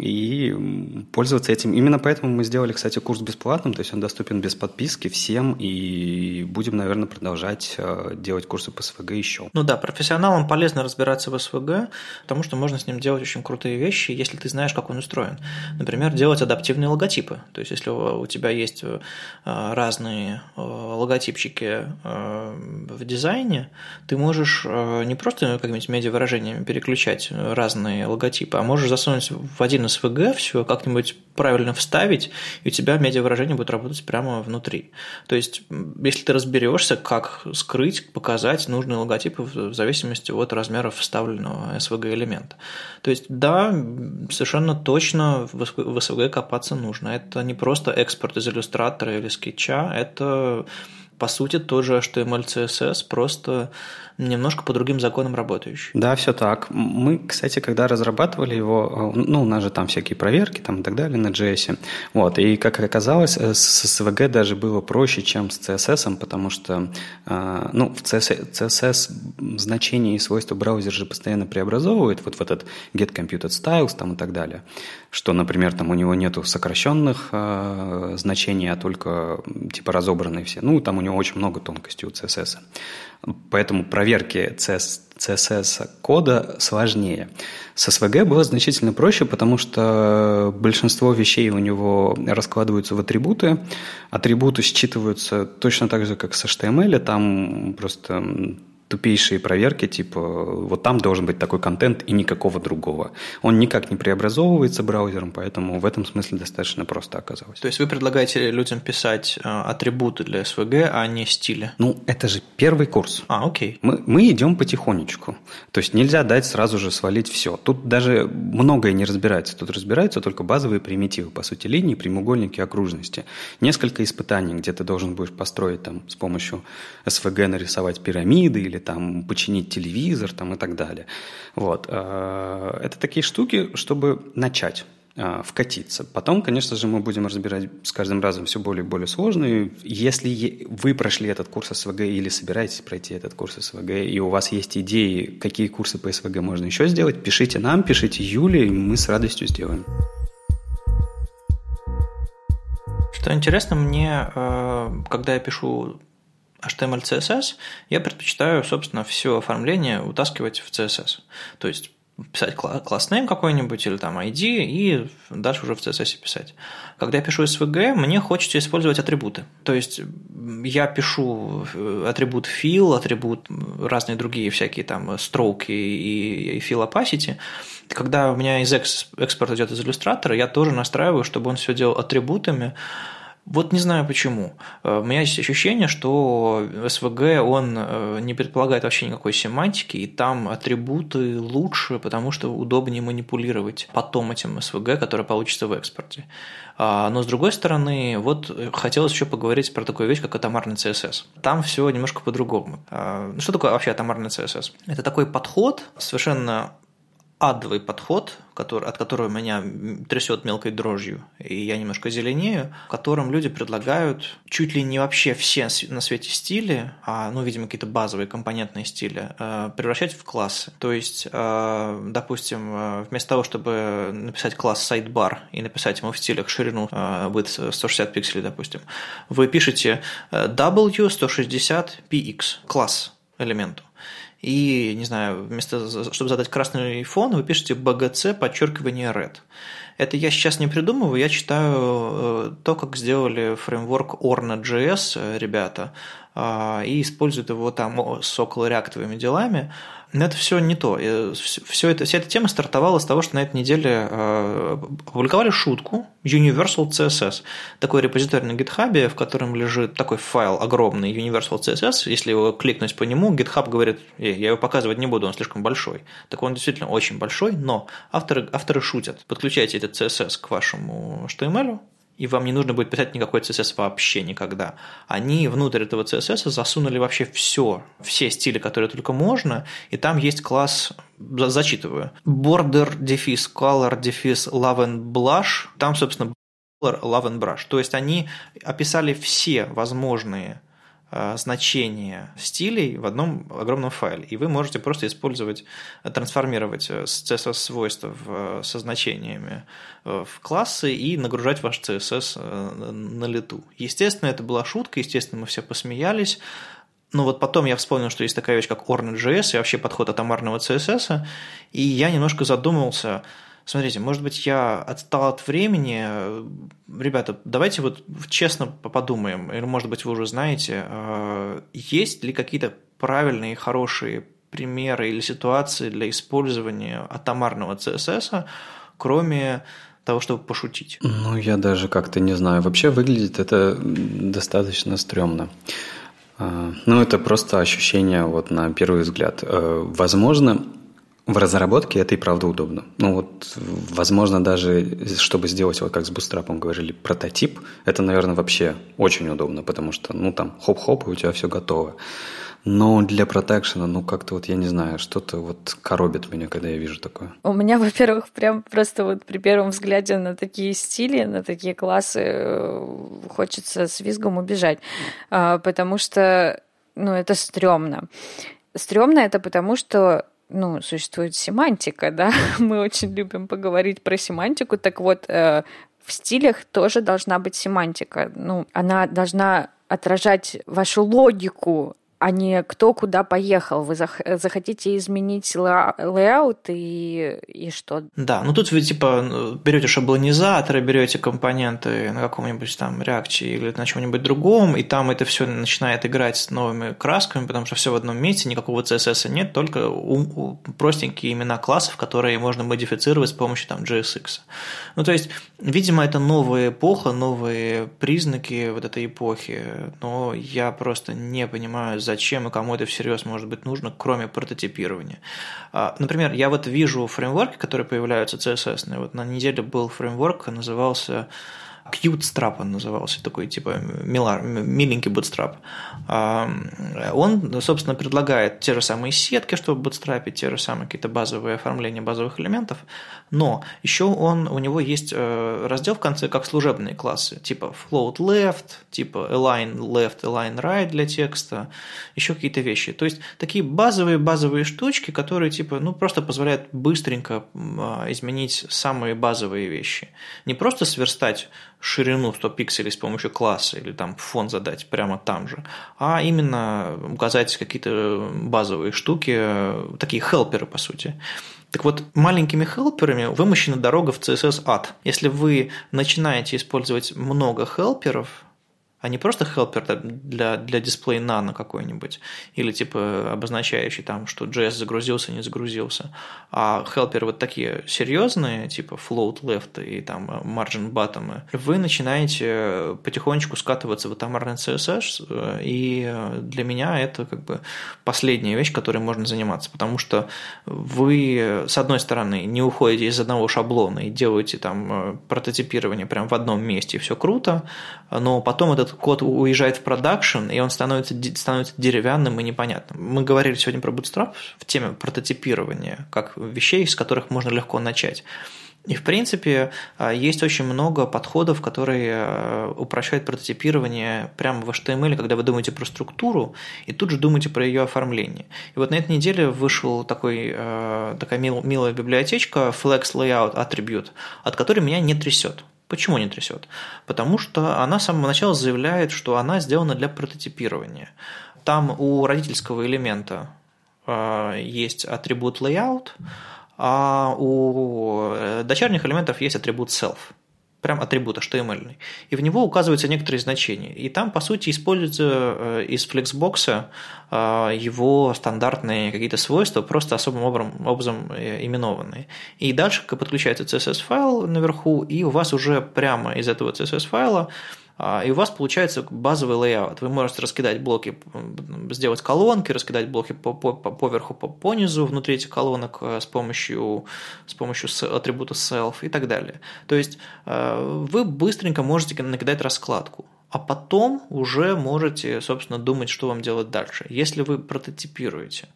и пользоваться этим. Именно поэтому мы сделали, кстати, курс бесплатным, то есть он доступен без подписки всем, и будем, наверное, продолжать э, делать курсы по СВГ еще. Ну да, профессионалам полезно разбираться в СВГ, потому что можно с ним делать очень крутые вещи, если ты знаешь, как он устроен. Например, делать адаптивные логотипы. То есть, если у тебя есть э, разные э, логотипчики в дизайне, ты можешь не просто какими-нибудь медиавыражениями переключать разные логотипы, а можешь засунуть в один СВГ все, как-нибудь правильно вставить, и у тебя медиавыражение будет работать прямо внутри. То есть, если ты разберешься, как скрыть, показать нужные логотипы в зависимости от размеров вставленного SVG элемента. То есть, да, совершенно точно в SVG копаться нужно. Это не просто экспорт из иллюстратора или скетча, это по сути тоже HTML, CSS, просто немножко по другим законам работающий. Да, все так. Мы, кстати, когда разрабатывали его, ну, у нас же там всякие проверки там и так далее на JS. Вот, и как оказалось, э, с SVG даже было проще, чем с CSS, потому что, э, ну, в CSS, CSS значения и свойства браузер же постоянно преобразовывает, вот в этот get computed styles там и так далее, что, например, там у него нету сокращенных э, значений, а только типа разобранные все. Ну, там у него очень много тонкостей у CSS. Поэтому проверки CSS-кода сложнее. С SVG было значительно проще, потому что большинство вещей у него раскладываются в атрибуты. Атрибуты считываются точно так же, как с HTML. Там просто тупейшие проверки, типа вот там должен быть такой контент и никакого другого. Он никак не преобразовывается браузером, поэтому в этом смысле достаточно просто оказалось. То есть вы предлагаете людям писать э, атрибуты для SVG, а не стили? Ну, это же первый курс. А, окей. Мы, мы идем потихонечку. То есть нельзя дать сразу же свалить все. Тут даже многое не разбирается. Тут разбираются только базовые примитивы, по сути, линии, прямоугольники, окружности. Несколько испытаний, где ты должен будешь построить там с помощью SVG нарисовать пирамиды или там починить телевизор там, и так далее. Вот. Э, это такие штуки, чтобы начать э, вкатиться. Потом, конечно же, мы будем разбирать с каждым разом все более и более сложные. Если вы прошли этот курс СВГ или собираетесь пройти этот курс СВГ, и у вас есть идеи, какие курсы по СВГ можно еще сделать, пишите нам, пишите Юле, и мы с радостью сделаем. Что интересно, мне, э, когда я пишу HTML, CSS, я предпочитаю, собственно, все оформление утаскивать в CSS. То есть писать класс name какой-нибудь или там ID и дальше уже в CSS писать. Когда я пишу SVG, мне хочется использовать атрибуты. То есть я пишу э, атрибут fill, атрибут разные другие всякие там строки и, fill opacity. Когда у меня из экспорт идет из иллюстратора, я тоже настраиваю, чтобы он все делал атрибутами, вот не знаю почему. Э, у меня есть ощущение, что SVG, он э, не предполагает вообще никакой семантики, и там атрибуты лучше, потому что удобнее манипулировать потом этим SVG, которое получится в экспорте. А, но с другой стороны, вот хотелось еще поговорить про такую вещь, как атомарный CSS. Там все немножко по-другому. А, ну, что такое вообще атомарный CSS? Это такой подход совершенно адовый подход, который, от которого меня трясет мелкой дрожью, и я немножко зеленею, в котором люди предлагают чуть ли не вообще все на свете стили, а, ну, видимо, какие-то базовые компонентные стили, э, превращать в классы. То есть, э, допустим, э, вместо того, чтобы написать класс sidebar и написать ему в стилях ширину width 160 пикселей, допустим, вы пишете W160px класс элементу и, не знаю, вместо, чтобы задать красный фон, вы пишете BGC подчеркивание red. Это я сейчас не придумываю, я читаю э, то, как сделали фреймворк Orna.js э, ребята, и используют его там с около реактовыми делами. Но это все не то. Все это, вся эта тема стартовала с того, что на этой неделе э, опубликовали шутку Universal CSS. Такой репозиторий на GitHub, в котором лежит такой файл огромный Universal CSS. Если его кликнуть по нему, GitHub говорит, я его показывать не буду, он слишком большой. Так он действительно очень большой, но авторы, авторы шутят. Подключайте этот CSS к вашему HTML, и вам не нужно будет писать никакой CSS вообще никогда. Они внутрь этого CSS засунули вообще все, все стили, которые только можно, и там есть класс, зачитываю, border, дефис, color, дефис, love and blush, там, собственно, love and brush. То есть они описали все возможные Э, значение стилей в одном огромном файле. И вы можете просто использовать, трансформировать э, CSS-свойства э, со значениями в классы и нагружать ваш CSS на лету. Естественно, это была шутка, естественно, мы все посмеялись, но вот потом я вспомнил, что есть такая вещь, как Ornage.js и вообще подход атомарного CSS, и я немножко задумался – Смотрите, может быть, я отстал от времени. Ребята, давайте вот честно подумаем, или, может быть, вы уже знаете, э, есть ли какие-то правильные, хорошие примеры или ситуации для использования атомарного CSS, кроме того, чтобы пошутить? Ну, я даже как-то не знаю. Вообще выглядит это достаточно стрёмно. А, ну, это просто ощущение вот на первый взгляд. Э, возможно, в разработке это и правда удобно. Ну вот, возможно, даже чтобы сделать, вот как с Bootstrap говорили, прототип, это, наверное, вообще очень удобно, потому что, ну там, хоп-хоп, и у тебя все готово. Но для production а, ну как-то вот, я не знаю, что-то вот коробит меня, когда я вижу такое. У меня, во-первых, прям просто вот при первом взгляде на такие стили, на такие классы э, хочется с визгом убежать, а, потому что, ну, это стрёмно. Стрёмно это потому, что ну, существует семантика, да, (laughs) мы очень любим поговорить про семантику, так вот, э, в стилях тоже должна быть семантика, ну, она должна отражать вашу логику а не кто куда поехал. Вы захотите изменить layout и, и что? Да, ну тут вы типа берете шаблонизаторы, берете компоненты на каком-нибудь там реакте или на чем-нибудь другом, и там это все начинает играть с новыми красками, потому что все в одном месте, никакого CSS нет, только простенькие имена классов, которые можно модифицировать с помощью там JSX. Ну то есть, видимо, это новая эпоха, новые признаки вот этой эпохи, но я просто не понимаю, зачем и кому это всерьез может быть нужно, кроме прототипирования. А, например, я вот вижу фреймворки, которые появляются CSS. Вот на неделе был фреймворк, назывался Cute Strap он назывался, такой типа милар, миленький bootstrap. Он, собственно, предлагает те же самые сетки, чтобы bootstrapить, те же самые какие-то базовые оформления базовых элементов, но еще он, у него есть э, раздел в конце как служебные классы, типа float left, типа align left, align right для текста, еще какие-то вещи. То есть такие базовые-базовые штучки, которые типа, ну, просто позволяют быстренько а, изменить самые базовые вещи. Не просто сверстать ширину 100 пикселей с помощью класса или там фон задать прямо там же, а именно указать какие-то базовые штуки, такие хелперы, по сути. Так вот, маленькими хелперами вымощена дорога в CSS ад. Если вы начинаете использовать много хелперов, а не просто helper для, для дисплей nano какой-нибудь, или типа обозначающий там, что JS загрузился, не загрузился, а helper вот такие серьезные, типа float left и там margin bottom, вы начинаете потихонечку скатываться в атомарный CSS, и для меня это как бы последняя вещь, которой можно заниматься, потому что вы, с одной стороны, не уходите из одного шаблона и делаете там прототипирование прямо в одном месте, и все круто, но потом этот код уезжает в продакшн, и он становится, становится деревянным и непонятным. Мы говорили сегодня про Bootstrap в теме прототипирования, как вещей, с которых можно легко начать. И, в принципе, а, есть очень много подходов, которые а, упрощают прототипирование прямо в HTML, когда вы думаете про структуру и тут же думаете про ее оформление. И вот на этой неделе вышел такой, а, такая милая библиотечка Flex Layout Attribute, от которой меня не трясет. Почему не трясет? Потому что она с самого начала заявляет, что она сделана для прототипирования. Там у родительского элемента э, есть атрибут layout, а у э, дочерних элементов есть атрибут self прям атрибут HTML. И в него указываются некоторые значения. И там, по сути, используются э, из Flexbox э, его стандартные какие-то свойства, просто особым образом, э, именованные. И дальше подключается CSS-файл наверху, и у вас уже прямо из этого CSS-файла и у вас получается базовый layout. Вы можете раскидать блоки, сделать колонки, раскидать блоки по, по, по поверху, по, по низу внутри этих колонок э, с помощью, с помощью атрибута self и так далее. То есть э, вы быстренько можете накидать раскладку а потом уже можете, собственно, думать, что вам делать дальше, если вы прототипируете.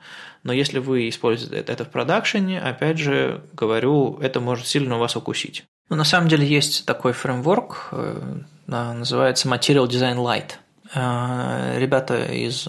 Но если вы используете это в продакшене, опять же, говорю, это может сильно вас укусить. Ну, на самом деле есть такой фреймворк, э, называется Material Design Lite. Э, ребята из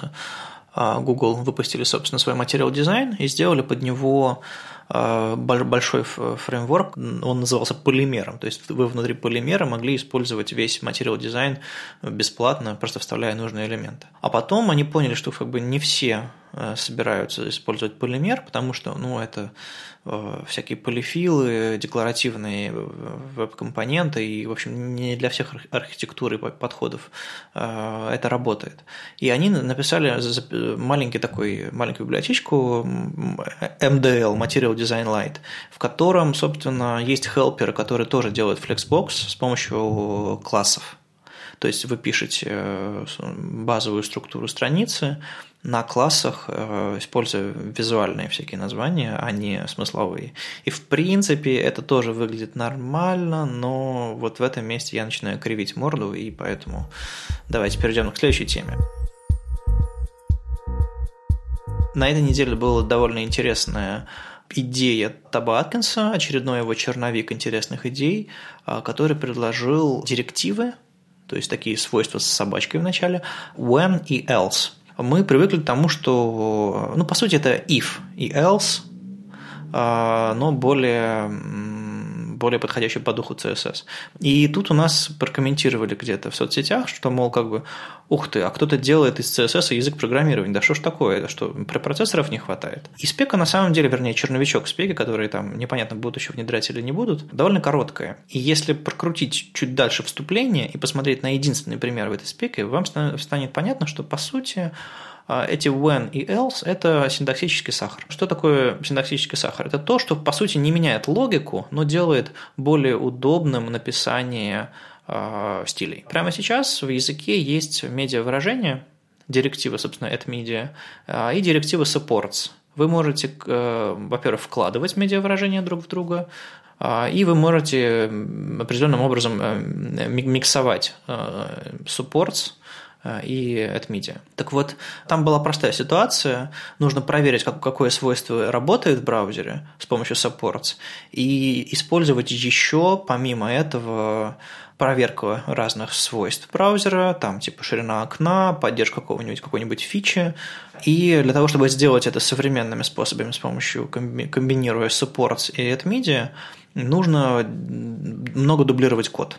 э, Google выпустили, собственно, свой Material Design и сделали под него э, большой фреймворк, он назывался полимером, то есть вы внутри полимера могли использовать весь Material Design бесплатно, просто вставляя нужные элементы. А потом они поняли, что как бы не все собираются использовать полимер, потому что ну, это Э, всякие полифилы, декларативные веб-компоненты, и, в общем, не для всех архитектур и подходов э, это работает. И они написали маленький такой, маленькую библиотечку MDL, Material Design Lite, в котором, собственно, есть хелперы, которые тоже делают Flexbox с помощью классов. То есть вы пишете э, базовую структуру страницы, на классах, э, используя визуальные всякие названия, а не смысловые. И в принципе это тоже выглядит нормально, но вот в этом месте я начинаю кривить морду, и поэтому давайте перейдем к следующей теме. На этой неделе была довольно интересная идея Таба Аткинса, очередной его черновик интересных идей, э, который предложил директивы, то есть такие свойства с собачкой в начале, when и else – мы привыкли к тому, что, ну, по сути, это if и else, а, но более, более подходящий по духу CSS. И тут у нас прокомментировали где-то в соцсетях, что, мол, как бы, ух ты, а кто-то делает из CSS язык программирования, да что ж такое, да что препроцессоров не хватает. И спека на самом деле, вернее, черновичок спеки, которые там непонятно будут еще внедрять или не будут, довольно короткая. И если прокрутить чуть дальше вступление и посмотреть на единственный пример в этой спеке, вам станет понятно, что по сути эти when и else – это синтаксический сахар. Что такое синтаксический сахар? Это то, что, по сути, не меняет логику, но делает более удобным написание э, стилей. Прямо сейчас в языке есть медиа-выражение, директива, собственно, at media, э, и директива supports. Вы можете, э, во-первых, вкладывать медиа-выражения друг в друга, и вы можете определенным образом миксовать supports Э, и AdMedia. Так вот, там была простая ситуация. Нужно проверить, как, какое свойство работает в браузере с помощью supports, и использовать еще, помимо этого, проверку разных свойств браузера, там типа ширина окна, поддержка какого-нибудь какой-нибудь фичи. И для того, чтобы сделать это современными способами, с помощью комбинируя supports и AdMedia, нужно много дублировать код.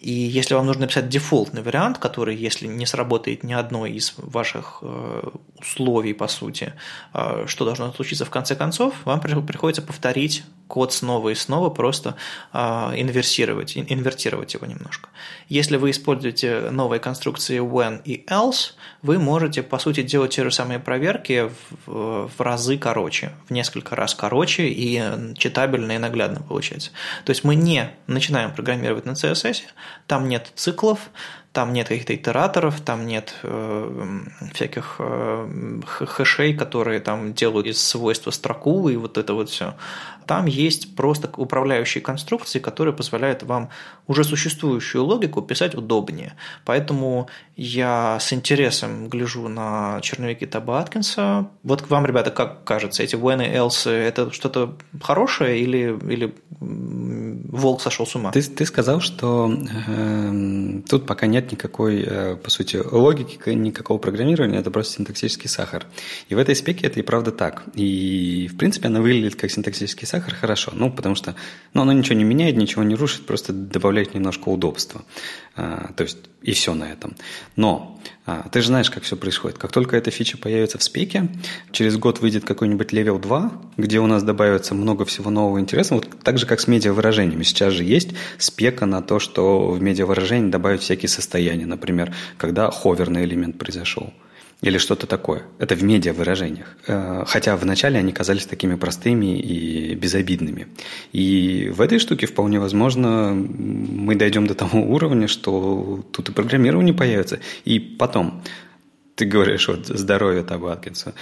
И если вам нужно написать дефолтный вариант, который, если не сработает ни одно из ваших э, условий, по сути, э, что должно случиться в конце концов, вам приходится повторить код снова и снова, просто э, инверсировать, инвертировать его немножко. Если вы используете новые конструкции when и else, вы можете, по сути, делать те же самые проверки в, в разы короче, в несколько раз короче и читабельно и наглядно получается. То есть мы не начинаем программировать на CSS, там нет циклов, там нет каких-то итераторов, там нет э, всяких э, хэшей, которые там делают из свойства строку и вот это вот все. Там есть просто управляющие конструкции, которые позволяют вам уже существующую логику писать удобнее. Поэтому я с интересом гляжу на черновики Таба Аткинса. Вот к вам, ребята, как кажется, эти when и else – это что-то хорошее или, или волк сошел с ума? Ты, ты сказал, что э, тут пока нет никакой, э, по сути, логики, никакого программирования, это просто синтаксический сахар. И в этой спеке это и правда так. И, в принципе, она выглядит как синтаксический сахар хорошо. Ну, потому что ну, оно ничего не меняет, ничего не рушит, просто добавляет немножко удобства. А, то есть, и все на этом. Но а, ты же знаешь, как все происходит. Как только эта фича появится в спеке, через год выйдет какой-нибудь level 2, где у нас добавится много всего нового интересного, вот так же, как с медиавыражениями. Сейчас же есть спека на то, что в медиавыражение добавить всякие состояния. Например, когда hover на элемент произошел или что-то такое. Это в медиа выражениях. Э, хотя вначале они казались такими простыми и безобидными. И в этой штуке вполне возможно мы дойдем до того уровня, что тут и программирование появится. И потом ты говоришь, вот здоровье Табаткинса.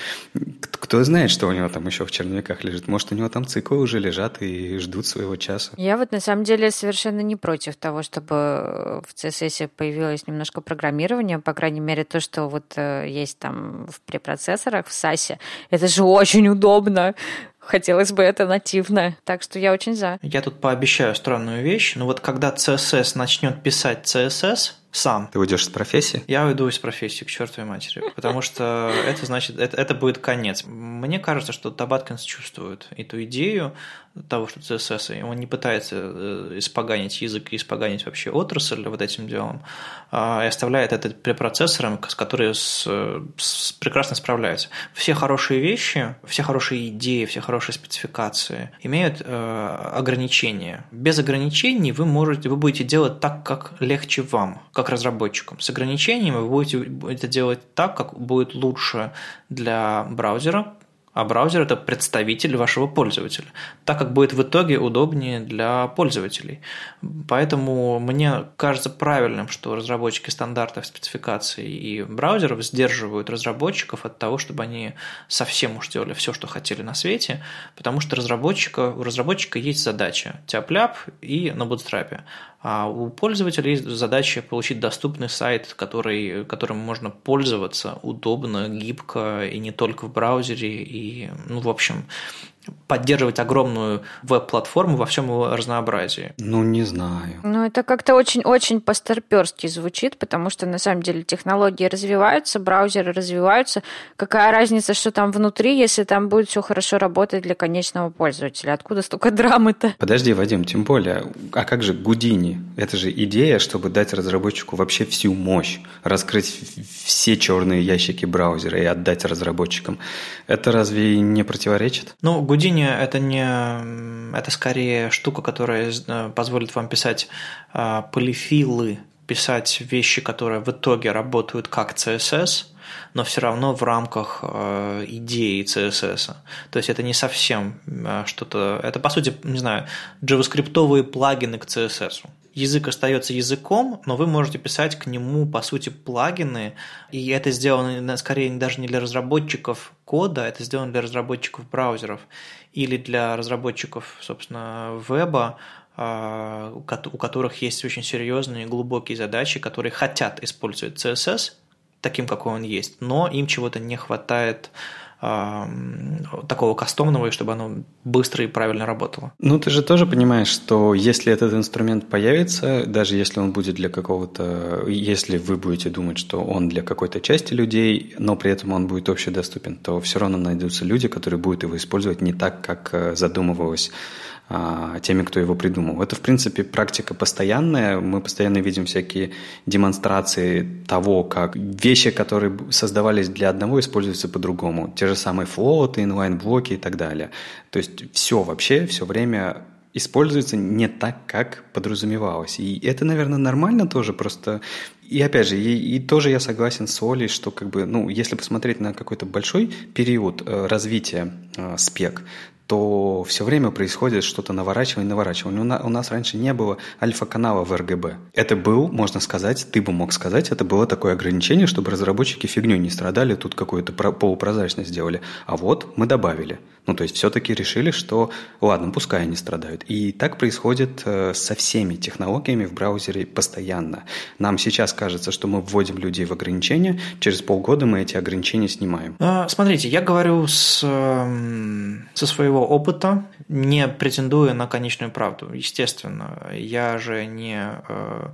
Кто знает, что у него там еще в черновиках лежит? Может, у него там циклы уже лежат и ждут своего часа? Я вот на самом деле совершенно не против того, чтобы в CSS появилось немножко программирования, по крайней мере, то, что вот э, есть там в препроцессорах, в SAS. Это же очень удобно. Хотелось бы это нативно. Так что я очень за. Я тут пообещаю странную вещь. Но вот когда CSS начнет писать CSS, сам. Ты уйдешь с профессии? Я уйду из профессии, к чертовой матери. Потому что это значит, это, это будет конец. Мне кажется, что Табаткинс чувствует эту идею того, что CSS, он не пытается э, испоганить язык и испоганить вообще отрасль вот этим делом, а, и оставляет это препроцессорам, с которыми с, с, прекрасно справляются. Все хорошие вещи, все хорошие идеи, все хорошие спецификации имеют э, ограничения. Без ограничений вы можете, вы будете делать так, как легче вам, как разработчикам. С ограничениями вы будете это делать так, как будет лучше для браузера, а браузер – это представитель вашего пользователя, так как будет в итоге удобнее для пользователей. Поэтому мне кажется правильным, что разработчики стандартов, спецификаций и браузеров сдерживают разработчиков от того, чтобы они совсем уж делали все, что хотели на свете, потому что разработчика, у разработчика есть задача – тяп-ляп и на бутстрапе. А у пользователя есть задача получить доступный сайт, который, которым можно пользоваться удобно, гибко, и не только в браузере, и, ну, в общем, поддерживать огромную веб-платформу во всем его разнообразии. Ну, не знаю. Ну, это как-то очень-очень постарперски звучит, потому что на самом деле технологии развиваются, браузеры развиваются. Какая разница, что там внутри, если там будет все хорошо работать для конечного пользователя? Откуда столько драмы-то? Подожди, Вадим, тем более, а как же Гудини? Это же идея, чтобы дать разработчику вообще всю мощь, раскрыть все черные ящики браузера и отдать разработчикам. Это разве не противоречит? Ну, Гудини это не... Это скорее штука, которая э, позволит вам писать э, полифилы, писать вещи, которые в итоге работают как CSS, но все равно в рамках э, идеи CSS. То есть это не совсем что-то... Это, по сути, не знаю, джаваскриптовые плагины к CSS язык остается языком, но вы можете писать к нему, по сути, плагины, и это сделано скорее даже не для разработчиков кода, это сделано для разработчиков браузеров или для разработчиков, собственно, веба, а, у которых есть очень серьезные глубокие задачи, которые хотят использовать CSS таким, какой он есть, но им чего-то не хватает такого кастомного, и чтобы оно быстро и правильно работало. Ну, ты же тоже понимаешь, что если этот инструмент появится, даже если он будет для какого-то... Если вы будете думать, что он для какой-то части людей, но при этом он будет общедоступен, то все равно найдутся люди, которые будут его использовать не так, как э, задумывалось теми, кто его придумал. Это, в принципе, практика постоянная. Мы постоянно видим всякие демонстрации того, как вещи, которые создавались для одного, используются по-другому. Те же самые флоты, инлайн-блоки и так далее. То есть все вообще, все время используется не так, как подразумевалось. И это, наверное, нормально тоже, просто... И опять же, и, и тоже я согласен с Олей, что как бы, ну, если посмотреть на какой-то большой период э, развития э, спек, то все время происходит что-то наворачивание, наворачивание. У нас, у нас раньше не было альфа-канала в РГБ. Это был, можно сказать, ты бы мог сказать, это было такое ограничение, чтобы разработчики фигню не страдали, тут какую-то полупрозрачность сделали. А вот мы добавили. Ну, то есть все-таки решили, что ладно, пускай они страдают. И так происходит э, со всеми технологиями в браузере постоянно. Нам сейчас кажется, что мы вводим людей в ограничения, через полгода мы эти ограничения снимаем. А, смотрите, я говорю с, эм, со своего опыта, не претендуя на конечную правду. Естественно, я же не э,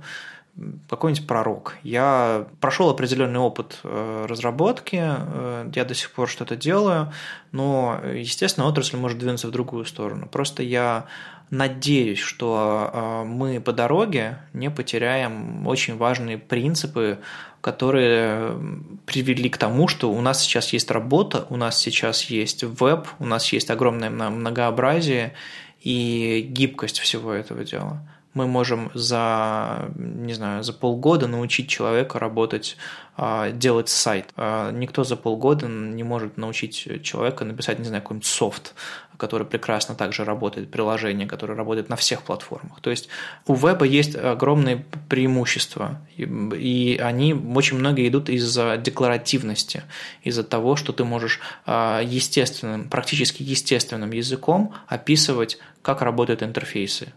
какой-нибудь пророк. Я прошел определенный опыт э, разработки, э, я до сих пор что-то делаю, но, естественно, отрасль может двинуться в другую сторону. Просто я надеюсь, что э, мы по дороге не потеряем очень важные принципы, которые привели к тому, что у нас сейчас есть работа, у нас сейчас есть веб, у нас есть огромное многообразие и гибкость всего этого дела мы можем за, не знаю, за полгода научить человека работать, а, делать сайт. А, никто за полгода не может научить человека написать, не знаю, какой-нибудь софт, который прекрасно также работает, приложение, которое работает на всех платформах. То есть у веба есть огромные преимущества, и они очень многие идут из-за декларативности, из-за того, что ты можешь а, естественным, практически естественным языком описывать, как работают интерфейсы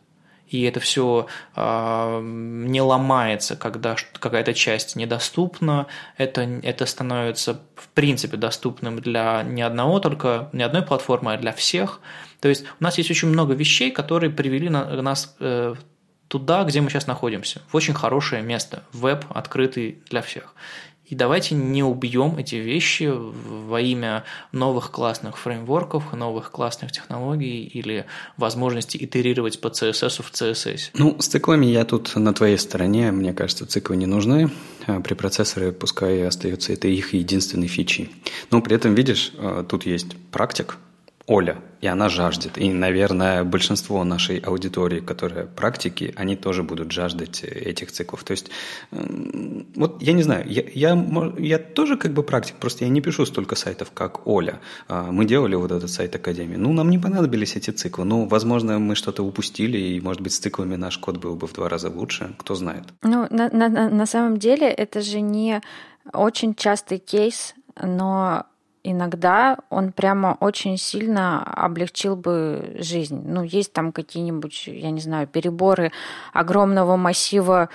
и это все э, а, не ломается, когда какая-то часть недоступна, это, это становится в принципе доступным для не одного только, не одной платформы, а для всех. То есть у нас есть очень много вещей, которые привели на, нас э, туда, где мы сейчас находимся, в очень хорошее место, веб открытый для всех. И давайте не убьем эти вещи во имя новых классных фреймворков, новых классных технологий или возможности итерировать по CSS в CSS. Ну, с циклами я тут на твоей стороне. Мне кажется, циклы не нужны. А при процессоре пускай остается это их единственной фичей. Но при этом, видишь, а, тут есть практик, Оля, и она жаждет. И, наверное, большинство нашей аудитории, которые практики, они тоже будут жаждать этих циклов. То есть, вот я не знаю, я, я, я тоже как бы практик, просто я не пишу столько сайтов, как Оля. А, мы делали вот этот сайт Академии. Ну, нам не понадобились эти циклы. Ну, возможно, мы что-то упустили, и, может быть, с циклами наш код был бы в два раза лучше. Кто знает. Ну, на, на, на самом деле, это же не очень частый кейс, но иногда он прямо очень сильно облегчил бы жизнь. Ну, есть там какие-нибудь, я не знаю, переборы огромного массива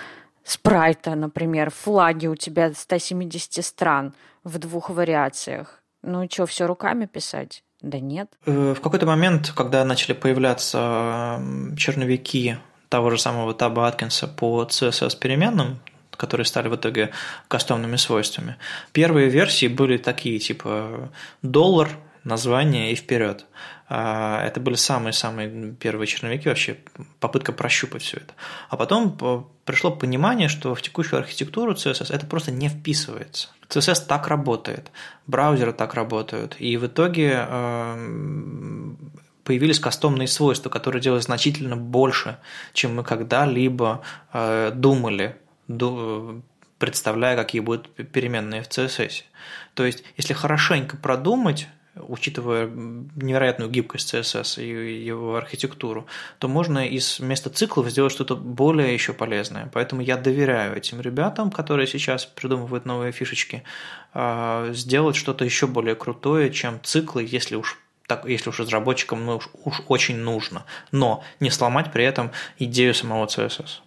спрайта, например, флаги у тебя 170 стран в двух вариациях. Ну что, все руками писать? Да нет. В какой-то момент, когда начали появляться черновики того же самого Таба Аткинса по CSS переменным, которые стали в итоге кастомными свойствами. Первые версии были такие, типа доллар, название и вперед. А, это были самые-самые первые черновики, вообще попытка прощупать все это. А потом пришло понимание, что в текущую архитектуру CSS это просто не вписывается. CSS так работает, браузеры так работают, и в итоге а, появились кастомные свойства, которые делают значительно больше, чем мы когда-либо а, думали представляя, какие будут переменные в CSS. То есть, если хорошенько продумать, учитывая невероятную гибкость CSS и его архитектуру, то можно из вместо циклов сделать что-то более еще полезное. Поэтому я доверяю этим ребятам, которые сейчас придумывают новые фишечки, а, сделать что-то еще более крутое, чем циклы, если уж так, если уж разработчикам ну, уж, уж очень нужно, но не сломать при этом идею самого CSS.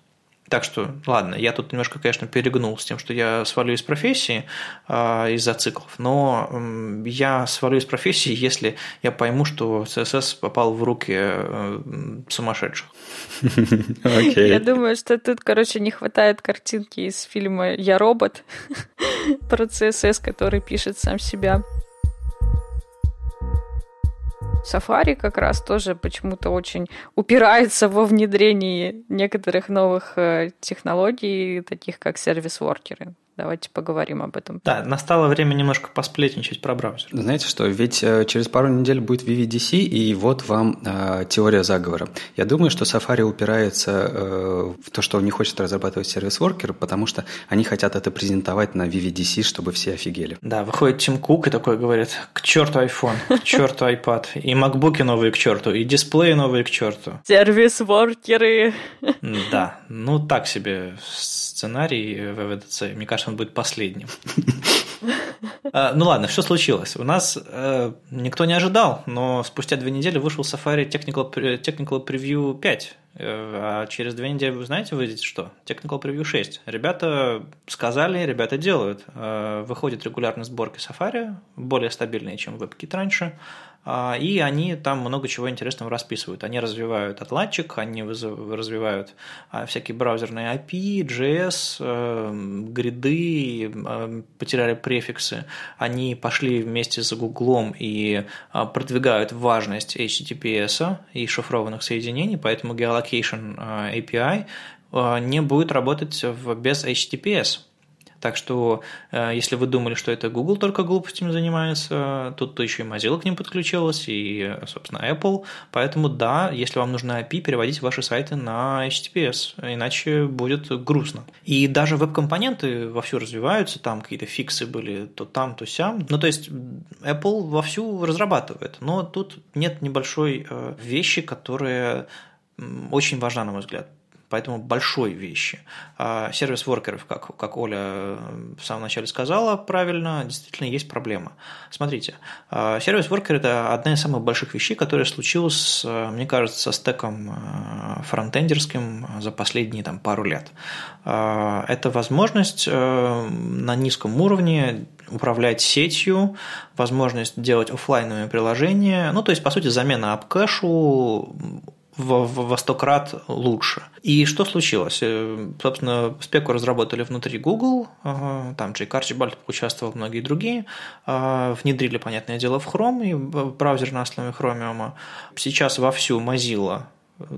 Так что, ладно, я тут немножко, конечно, перегнул с тем, что я свалю из профессии э, из-за циклов, но э, я свалю из профессии, если я пойму, что CSS попал в руки э, сумасшедших. Okay. Я думаю, что тут, короче, не хватает картинки из фильма «Я робот» (laughs) про CSS, который пишет сам себя. Safari как раз тоже почему-то очень упирается во внедрении некоторых новых э, технологий, таких как сервис-воркеры. Давайте поговорим об этом. Да, настало время немножко посплетничать про браузер. Знаете что, ведь э, через пару недель будет VVDC, и вот вам э, теория заговора. Я думаю, что Safari упирается э, в то, что он не хочет разрабатывать сервис-воркер, потому что они хотят это презентовать на VVDC, чтобы все офигели. Да, выходит Тим Кук и такой говорит, к черту iPhone, к (laughs) черту iPad, и макбуки новые к черту, и дисплеи новые к черту. Сервис-воркеры. Да, ну так себе сценарий ВВДЦ. Мне кажется, он будет последним. А, ну ладно, что случилось? У нас э, никто не ожидал, но спустя две недели вышел Safari Technical, Preview 5. Э, а через две недели, вы знаете, выйдет что? Technical Preview 6. Ребята сказали, ребята делают. Э, выходят регулярные сборки Safari, более стабильные, чем WebKit раньше. А, и они там много чего интересного расписывают. Они развивают отладчик, они развивают а, всякие браузерные API, JS, э, гриды, э, потеряли префиксы. Они пошли вместе с Гуглом и а, продвигают важность HTTPS и шифрованных соединений, поэтому Geolocation API не будет работать без HTTPS. Так что, э, если вы думали, что это Google только глупостями занимается, тут еще и Mozilla к ним подключилась, и, собственно, Apple. Поэтому, да, если вам нужна API, переводите ваши сайты на HTTPS, иначе будет грустно. И даже веб-компоненты вовсю развиваются, там какие-то фиксы были то там, то сям. Ну, то есть, Apple вовсю разрабатывает, но тут нет небольшой э, вещи, которая очень важна, на мой взгляд поэтому большой вещи. А сервис воркеров, как, как Оля э, в самом начале сказала правильно, действительно есть проблема. Смотрите, а сервис воркер – это одна из самых больших вещей, которая случилась, э, мне кажется, со стеком э, фронтендерским за последние там, пару лет. А это возможность на низком уровне управлять сетью, возможность делать офлайновые приложения, ну, то есть, по сути, замена апкэшу в, в, во сто крат лучше. И что случилось? Э, собственно, спеку разработали внутри Google, там Джей Арчибальд участвовал, многие другие, а, внедрили, понятное дело, в Chrome и браузер на основе Chromium. Сейчас вовсю Mozilla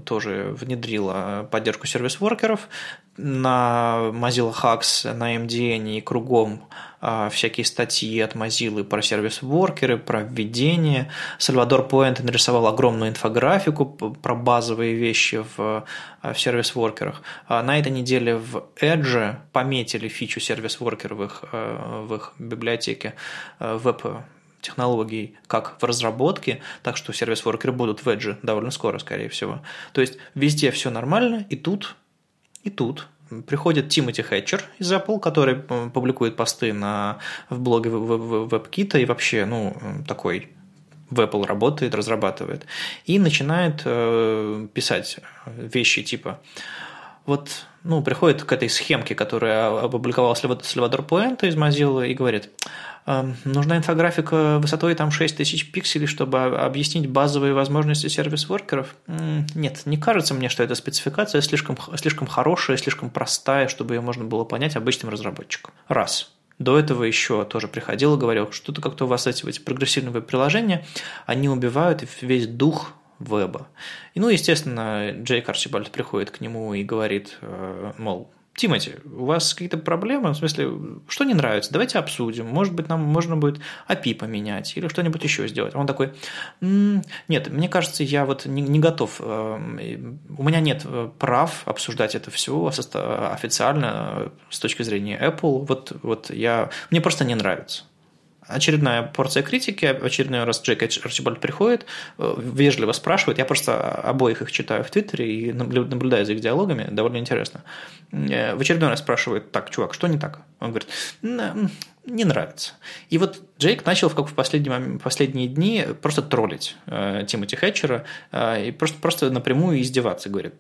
тоже внедрила поддержку сервис-воркеров. На Mozilla Hacks, на MDN и кругом а, всякие статьи от Mozilla про сервис-воркеры, про введение. Сальвадор Пуэнте нарисовал огромную инфографику про базовые вещи в, а, в сервис-воркерах. А на этой неделе в Edge пометили фичу сервис-воркеров в их, в их библиотеке веб технологий как в разработке, так что сервис-воркеры будут в Edge довольно скоро, скорее всего. То есть везде все нормально, и тут, и тут приходит Тимоти Хэтчер из Apple, который публикует посты на, в блоге WebKit и вообще, ну, такой в Apple работает, разрабатывает, и начинает э, писать вещи типа вот, ну, приходит к этой схемке, которая опубликовал Сальвадор Пуэнто из Mozilla и говорит, нужна инфографика высотой там 6000 пикселей, чтобы объяснить базовые возможности сервис-воркеров? Нет, не кажется мне, что эта спецификация слишком, слишком хорошая, слишком простая, чтобы ее можно было понять обычным разработчикам. Раз. До этого еще тоже приходил и говорил, что-то как-то у вас эти, эти прогрессивные приложения, они убивают весь дух веба. И, ну, естественно, Джейк Арчибальд приходит к нему и говорит, э, мол, Тимати, у вас какие-то проблемы? В смысле, что не нравится? Давайте обсудим. Может быть, нам можно будет API поменять или что-нибудь еще сделать. Он такой, нет, мне кажется, я вот не, не готов. Эм, у меня нет э, прав обсуждать это все официально с точки зрения Apple. Вот, вот я, мне просто не нравится очередная порция критики, очередной раз Джейк Арчибальд приходит, э, вежливо спрашивает, я просто обоих их читаю в Твиттере и наблюдаю за их диалогами, довольно интересно. Э, в очередной раз спрашивает, так, чувак, что не так? Он говорит, не нравится. И вот Джейк начал, как в последние, последние дни, просто троллить э, Тимоти Хэтчера и просто, просто напрямую издеваться. Говорит,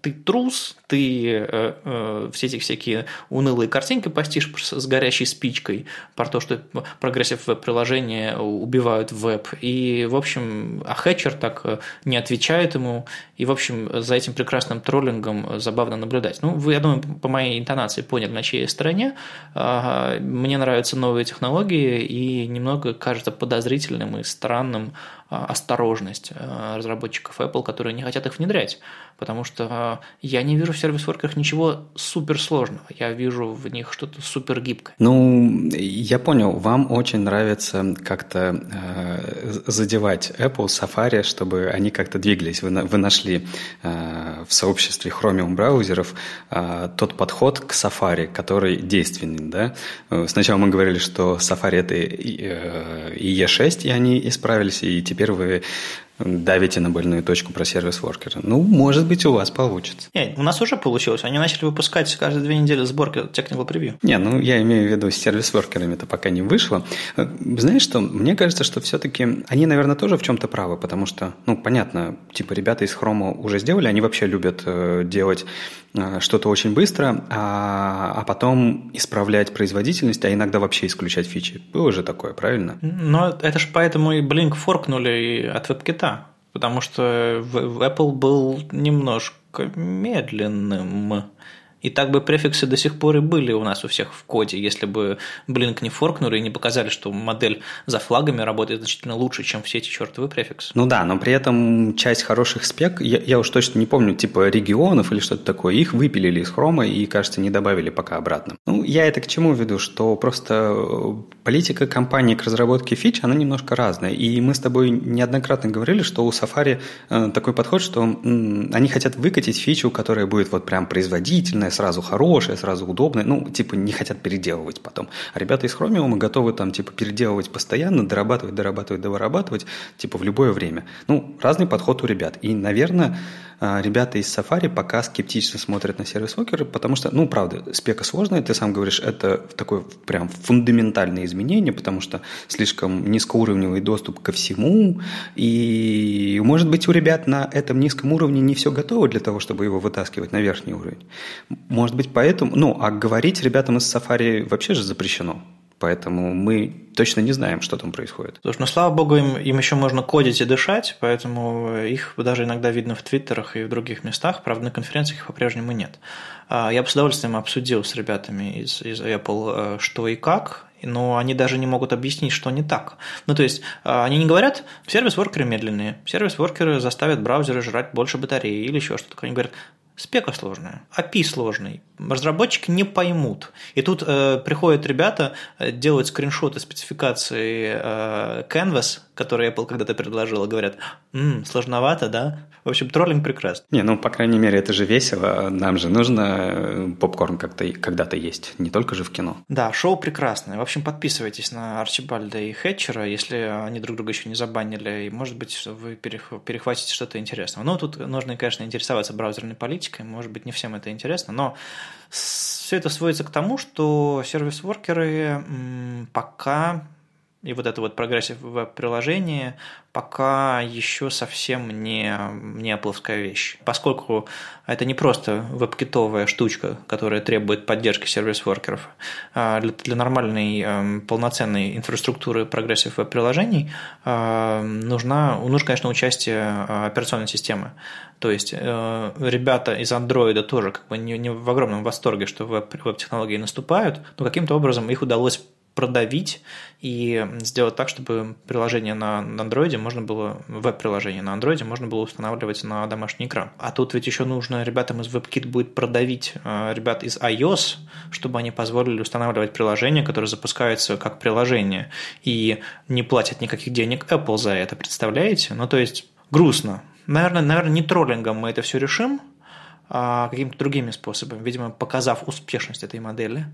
ты трус, ты э, э, все эти всякие унылые картинки постишь с горящей спичкой про то, что progressive веб-приложения убивают веб. И, в общем, а Хэтчер так э, не отвечает ему. И, в общем, за этим прекрасным троллингом забавно наблюдать. Ну, вы, я думаю, по моей интонации поняли, на чьей стороне. Мне нравятся новые технологии, и немного кажется подозрительным и странным а, осторожность а, разработчиков Apple, которые не хотят их внедрять, потому что а, я не вижу в сервис-воркерах ничего суперсложного, я вижу в них что-то супер гибкое. Ну, я понял, вам очень нравится как-то э, задевать Apple, Safari, чтобы они как-то двигались. Вы, вы нашли э, в сообществе Chromium браузеров э, тот подход к Safari, который действенный, да? Сначала мы говорили, что Safari это и E6, и они исправились, и теперь вы давите на больную точку про сервис-воркера. Ну, может быть, у вас получится. Не, у нас уже получилось. Они начали выпускать каждые две недели сборки technical preview. Не, ну, я имею в виду, с сервис-воркерами это пока не вышло. Знаешь что, мне кажется, что все-таки они, наверное, тоже в чем-то правы, потому что, ну, понятно, типа ребята из Хрома уже сделали, они вообще любят э, делать э, что-то очень быстро, а, а потом исправлять производительность, а иногда вообще исключать фичи. Было же такое, правильно? Но это же поэтому и Blink форкнули от WebKit потому что Apple был немножко медленным. И так бы префиксы до сих пор и были у нас у всех в коде, если бы Blink не форкнули и не показали, что модель за флагами работает значительно лучше, чем все эти чертовы префиксы. Ну да, но при этом часть хороших спек, я, я уж точно не помню, типа регионов или что-то такое, их выпилили из хрома и, кажется, не добавили пока обратно. Ну, я это к чему веду, что просто э, политика компании к разработке фич, она немножко разная. И мы с тобой неоднократно говорили, что у Safari э, такой подход, что они хотят выкатить фичу, которая будет вот прям производительная, сразу хорошее, сразу удобное, ну, типа не хотят переделывать потом. А ребята из Chromium готовы там, типа, переделывать постоянно, дорабатывать, дорабатывать, дорабатывать, типа, в любое время. Ну, разный подход у ребят. И, наверное, а, ребята из Safari пока скептично смотрят на сервис-вокеры, потому что, ну, правда, спека сложная, ты сам говоришь, это такое прям фундаментальное изменение, потому что слишком низкоуровневый доступ ко всему, и, может быть, у ребят на этом низком уровне не все готово для того, чтобы его вытаскивать на верхний уровень. Может быть, поэтому, ну, а говорить ребятам из Safari вообще же запрещено. Поэтому мы точно не знаем, что там происходит. Слушай, ну слава богу, им, им еще можно кодить и дышать, поэтому их даже иногда видно в твиттерах и в других местах, правда, на конференциях их по-прежнему нет. А, я бы с удовольствием обсудил с ребятами из, из Apple, э, что и как, но они даже не могут объяснить, что не так. Ну, то есть, э, они не говорят, сервис-воркеры медленные, сервис-воркеры заставят браузеры жрать больше батареи или еще что-то. Они говорят, спека сложная, API сложный, разработчики не поймут. И тут э, приходят ребята, э, делают скриншоты спецификации э, Canvas, которые Apple когда-то предложила, говорят, М, сложновато, да? В общем, троллинг прекрасен. Не, ну, по крайней мере, это же весело. Нам же нужно э, попкорн как-то когда-то есть, не только же в кино. Да, шоу прекрасное. В общем, подписывайтесь на Арчибальда и Хэтчера, если они друг друга еще не забанили, и, может быть, вы перехватите что-то интересное. Но тут нужно, конечно, интересоваться браузерной политикой, может быть, не всем это интересно, но все это сводится к тому, что сервис-воркеры пока и вот это вот прогрессив веб-приложение пока еще совсем не, не Apple вещь. Поскольку это не просто веб-китовая штучка, которая требует поддержки сервис-воркеров, а для, для нормальной эм, полноценной инфраструктуры прогрессив веб-приложений э, нужна, нужно, конечно, участие э, операционной системы. То есть э, ребята из Android тоже как бы не, не в огромном восторге, что веб-технологии наступают, но каким-то образом их удалось продавить и сделать так, чтобы приложение на Android можно было, веб-приложение на Android можно было устанавливать на домашний экран. А тут ведь еще нужно ребятам из WebKit будет продавить э, ребят из iOS, чтобы они позволили устанавливать приложение, которое запускается как приложение и не платят никаких денег Apple за это, представляете? Ну, то есть грустно. Наверное, наверное, не троллингом мы это все решим, а какими-то другими способами, видимо, показав успешность этой модели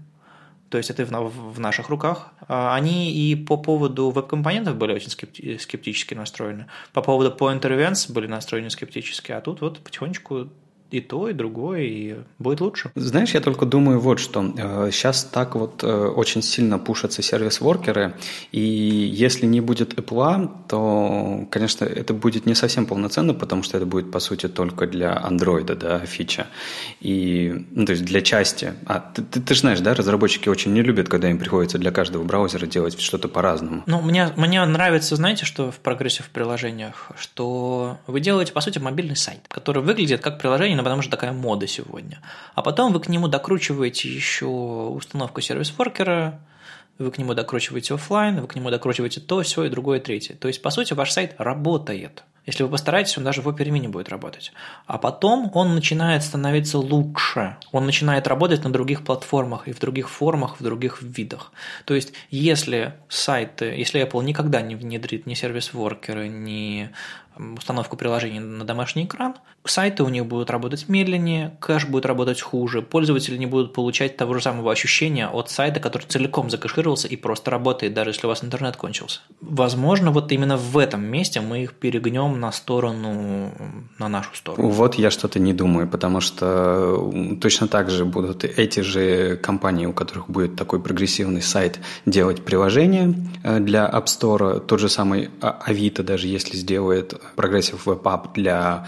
то есть это в, наших руках. А, они и по поводу веб-компонентов были очень скептически настроены, по поводу Pointer Events были настроены скептически, а тут вот потихонечку и то, и другое, и будет лучше. Знаешь, я только думаю вот что. Сейчас э, так вот э, очень сильно пушатся сервис-воркеры, и если не будет Apple, то, конечно, это будет не совсем полноценно, потому что это будет, по сути, только для Android, да, фича. И, ну, то есть для части. А ты, ты, ты же знаешь, да, разработчики очень не любят, когда им приходится для каждого браузера делать что-то по-разному. Ну, мне, мне нравится, знаете, что в прогрессе в приложениях, что вы делаете, по сути, мобильный сайт, который выглядит как приложение, ну, потому что такая мода сегодня. А потом вы к нему докручиваете еще установку сервис-воркера, вы к нему докручиваете офлайн, вы к нему докручиваете то, все и другое, третье. То есть, по сути, ваш сайт работает. Если вы постараетесь, он даже в Opera Mini будет работать. А потом он начинает становиться лучше. Он начинает работать на других платформах и в других формах, в других видах. То есть, если сайты, если Apple никогда не внедрит ни сервис-воркеры, ни установку приложений на домашний экран, сайты у них будут работать медленнее, кэш будет работать хуже, пользователи не будут получать того же самого ощущения от сайта, который целиком закэшировался и просто работает, даже если у вас интернет кончился. Возможно, вот именно в этом месте мы их перегнем на сторону, на нашу сторону. Вот я что-то не думаю, потому что точно так же будут эти же компании, у которых будет такой прогрессивный сайт, делать приложение э, для App Store, тот же самый Авито даже если сделает Progressive Web App для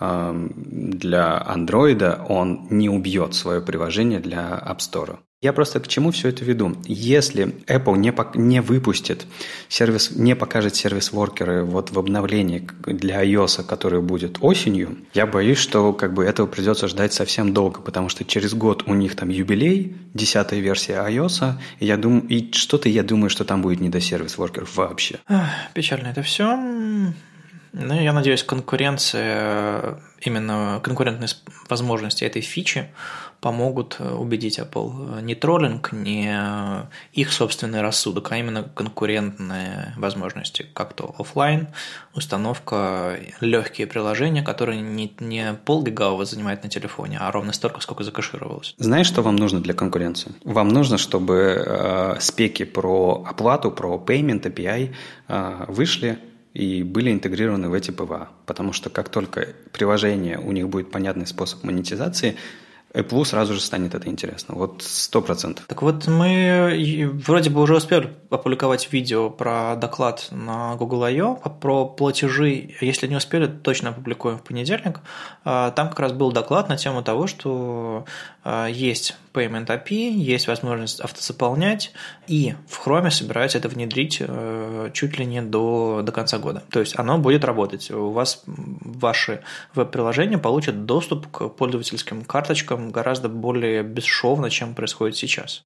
эм, для Android, он не убьет свое приложение для App Store. Я просто к чему все это веду? Если Apple не, не выпустит сервис, не покажет сервис-воркеры вот в обновлении для iOS, который будет осенью, я боюсь, что как бы этого придется ждать совсем долго, потому что через год у них там юбилей, десятая версия iOS, и я думаю, и что-то я думаю, что там будет не до сервис-воркеров вообще. Печально это все. Ну, я надеюсь, конкуренция, именно конкурентные возможности этой фичи помогут э, убедить Apple не троллинг, не их собственный рассудок, а именно конкурентные возможности, как то офлайн, установка, легкие приложения, которые не, не полгигава занимает на телефоне, а ровно столько, сколько закэшировалось. Знаешь, что вам нужно для конкуренции? Вам нужно, чтобы э, спеки про оплату, про payment API э, вышли и были интегрированы в эти PWA. Потому что как только приложение, у них будет понятный способ монетизации, Apple сразу же станет это интересно. Вот сто процентов. Так вот, мы вроде бы уже успели опубликовать видео про доклад на Google I/O про платежи. Если не успели, точно опубликуем в понедельник. А, там как раз был доклад на тему того, что а, есть Payment API, есть возможность автозаполнять, и в Chrome собираются это внедрить э, чуть ли не до, до конца года. То есть оно будет работать. У вас ваши веб-приложения получат доступ к пользовательским карточкам гораздо более бесшовно, чем происходит сейчас.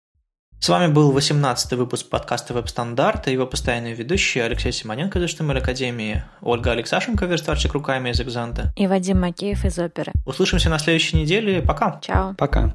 С вами был 18-й выпуск подкаста «Веб-стандарты» и его постоянные ведущие Алексей Симоненко из HTML Академии, Ольга Алексашенко, верстальщик руками из Экзанта и Вадим Макеев из Оперы. Услышимся на следующей неделе. Пока. Чао. Пока.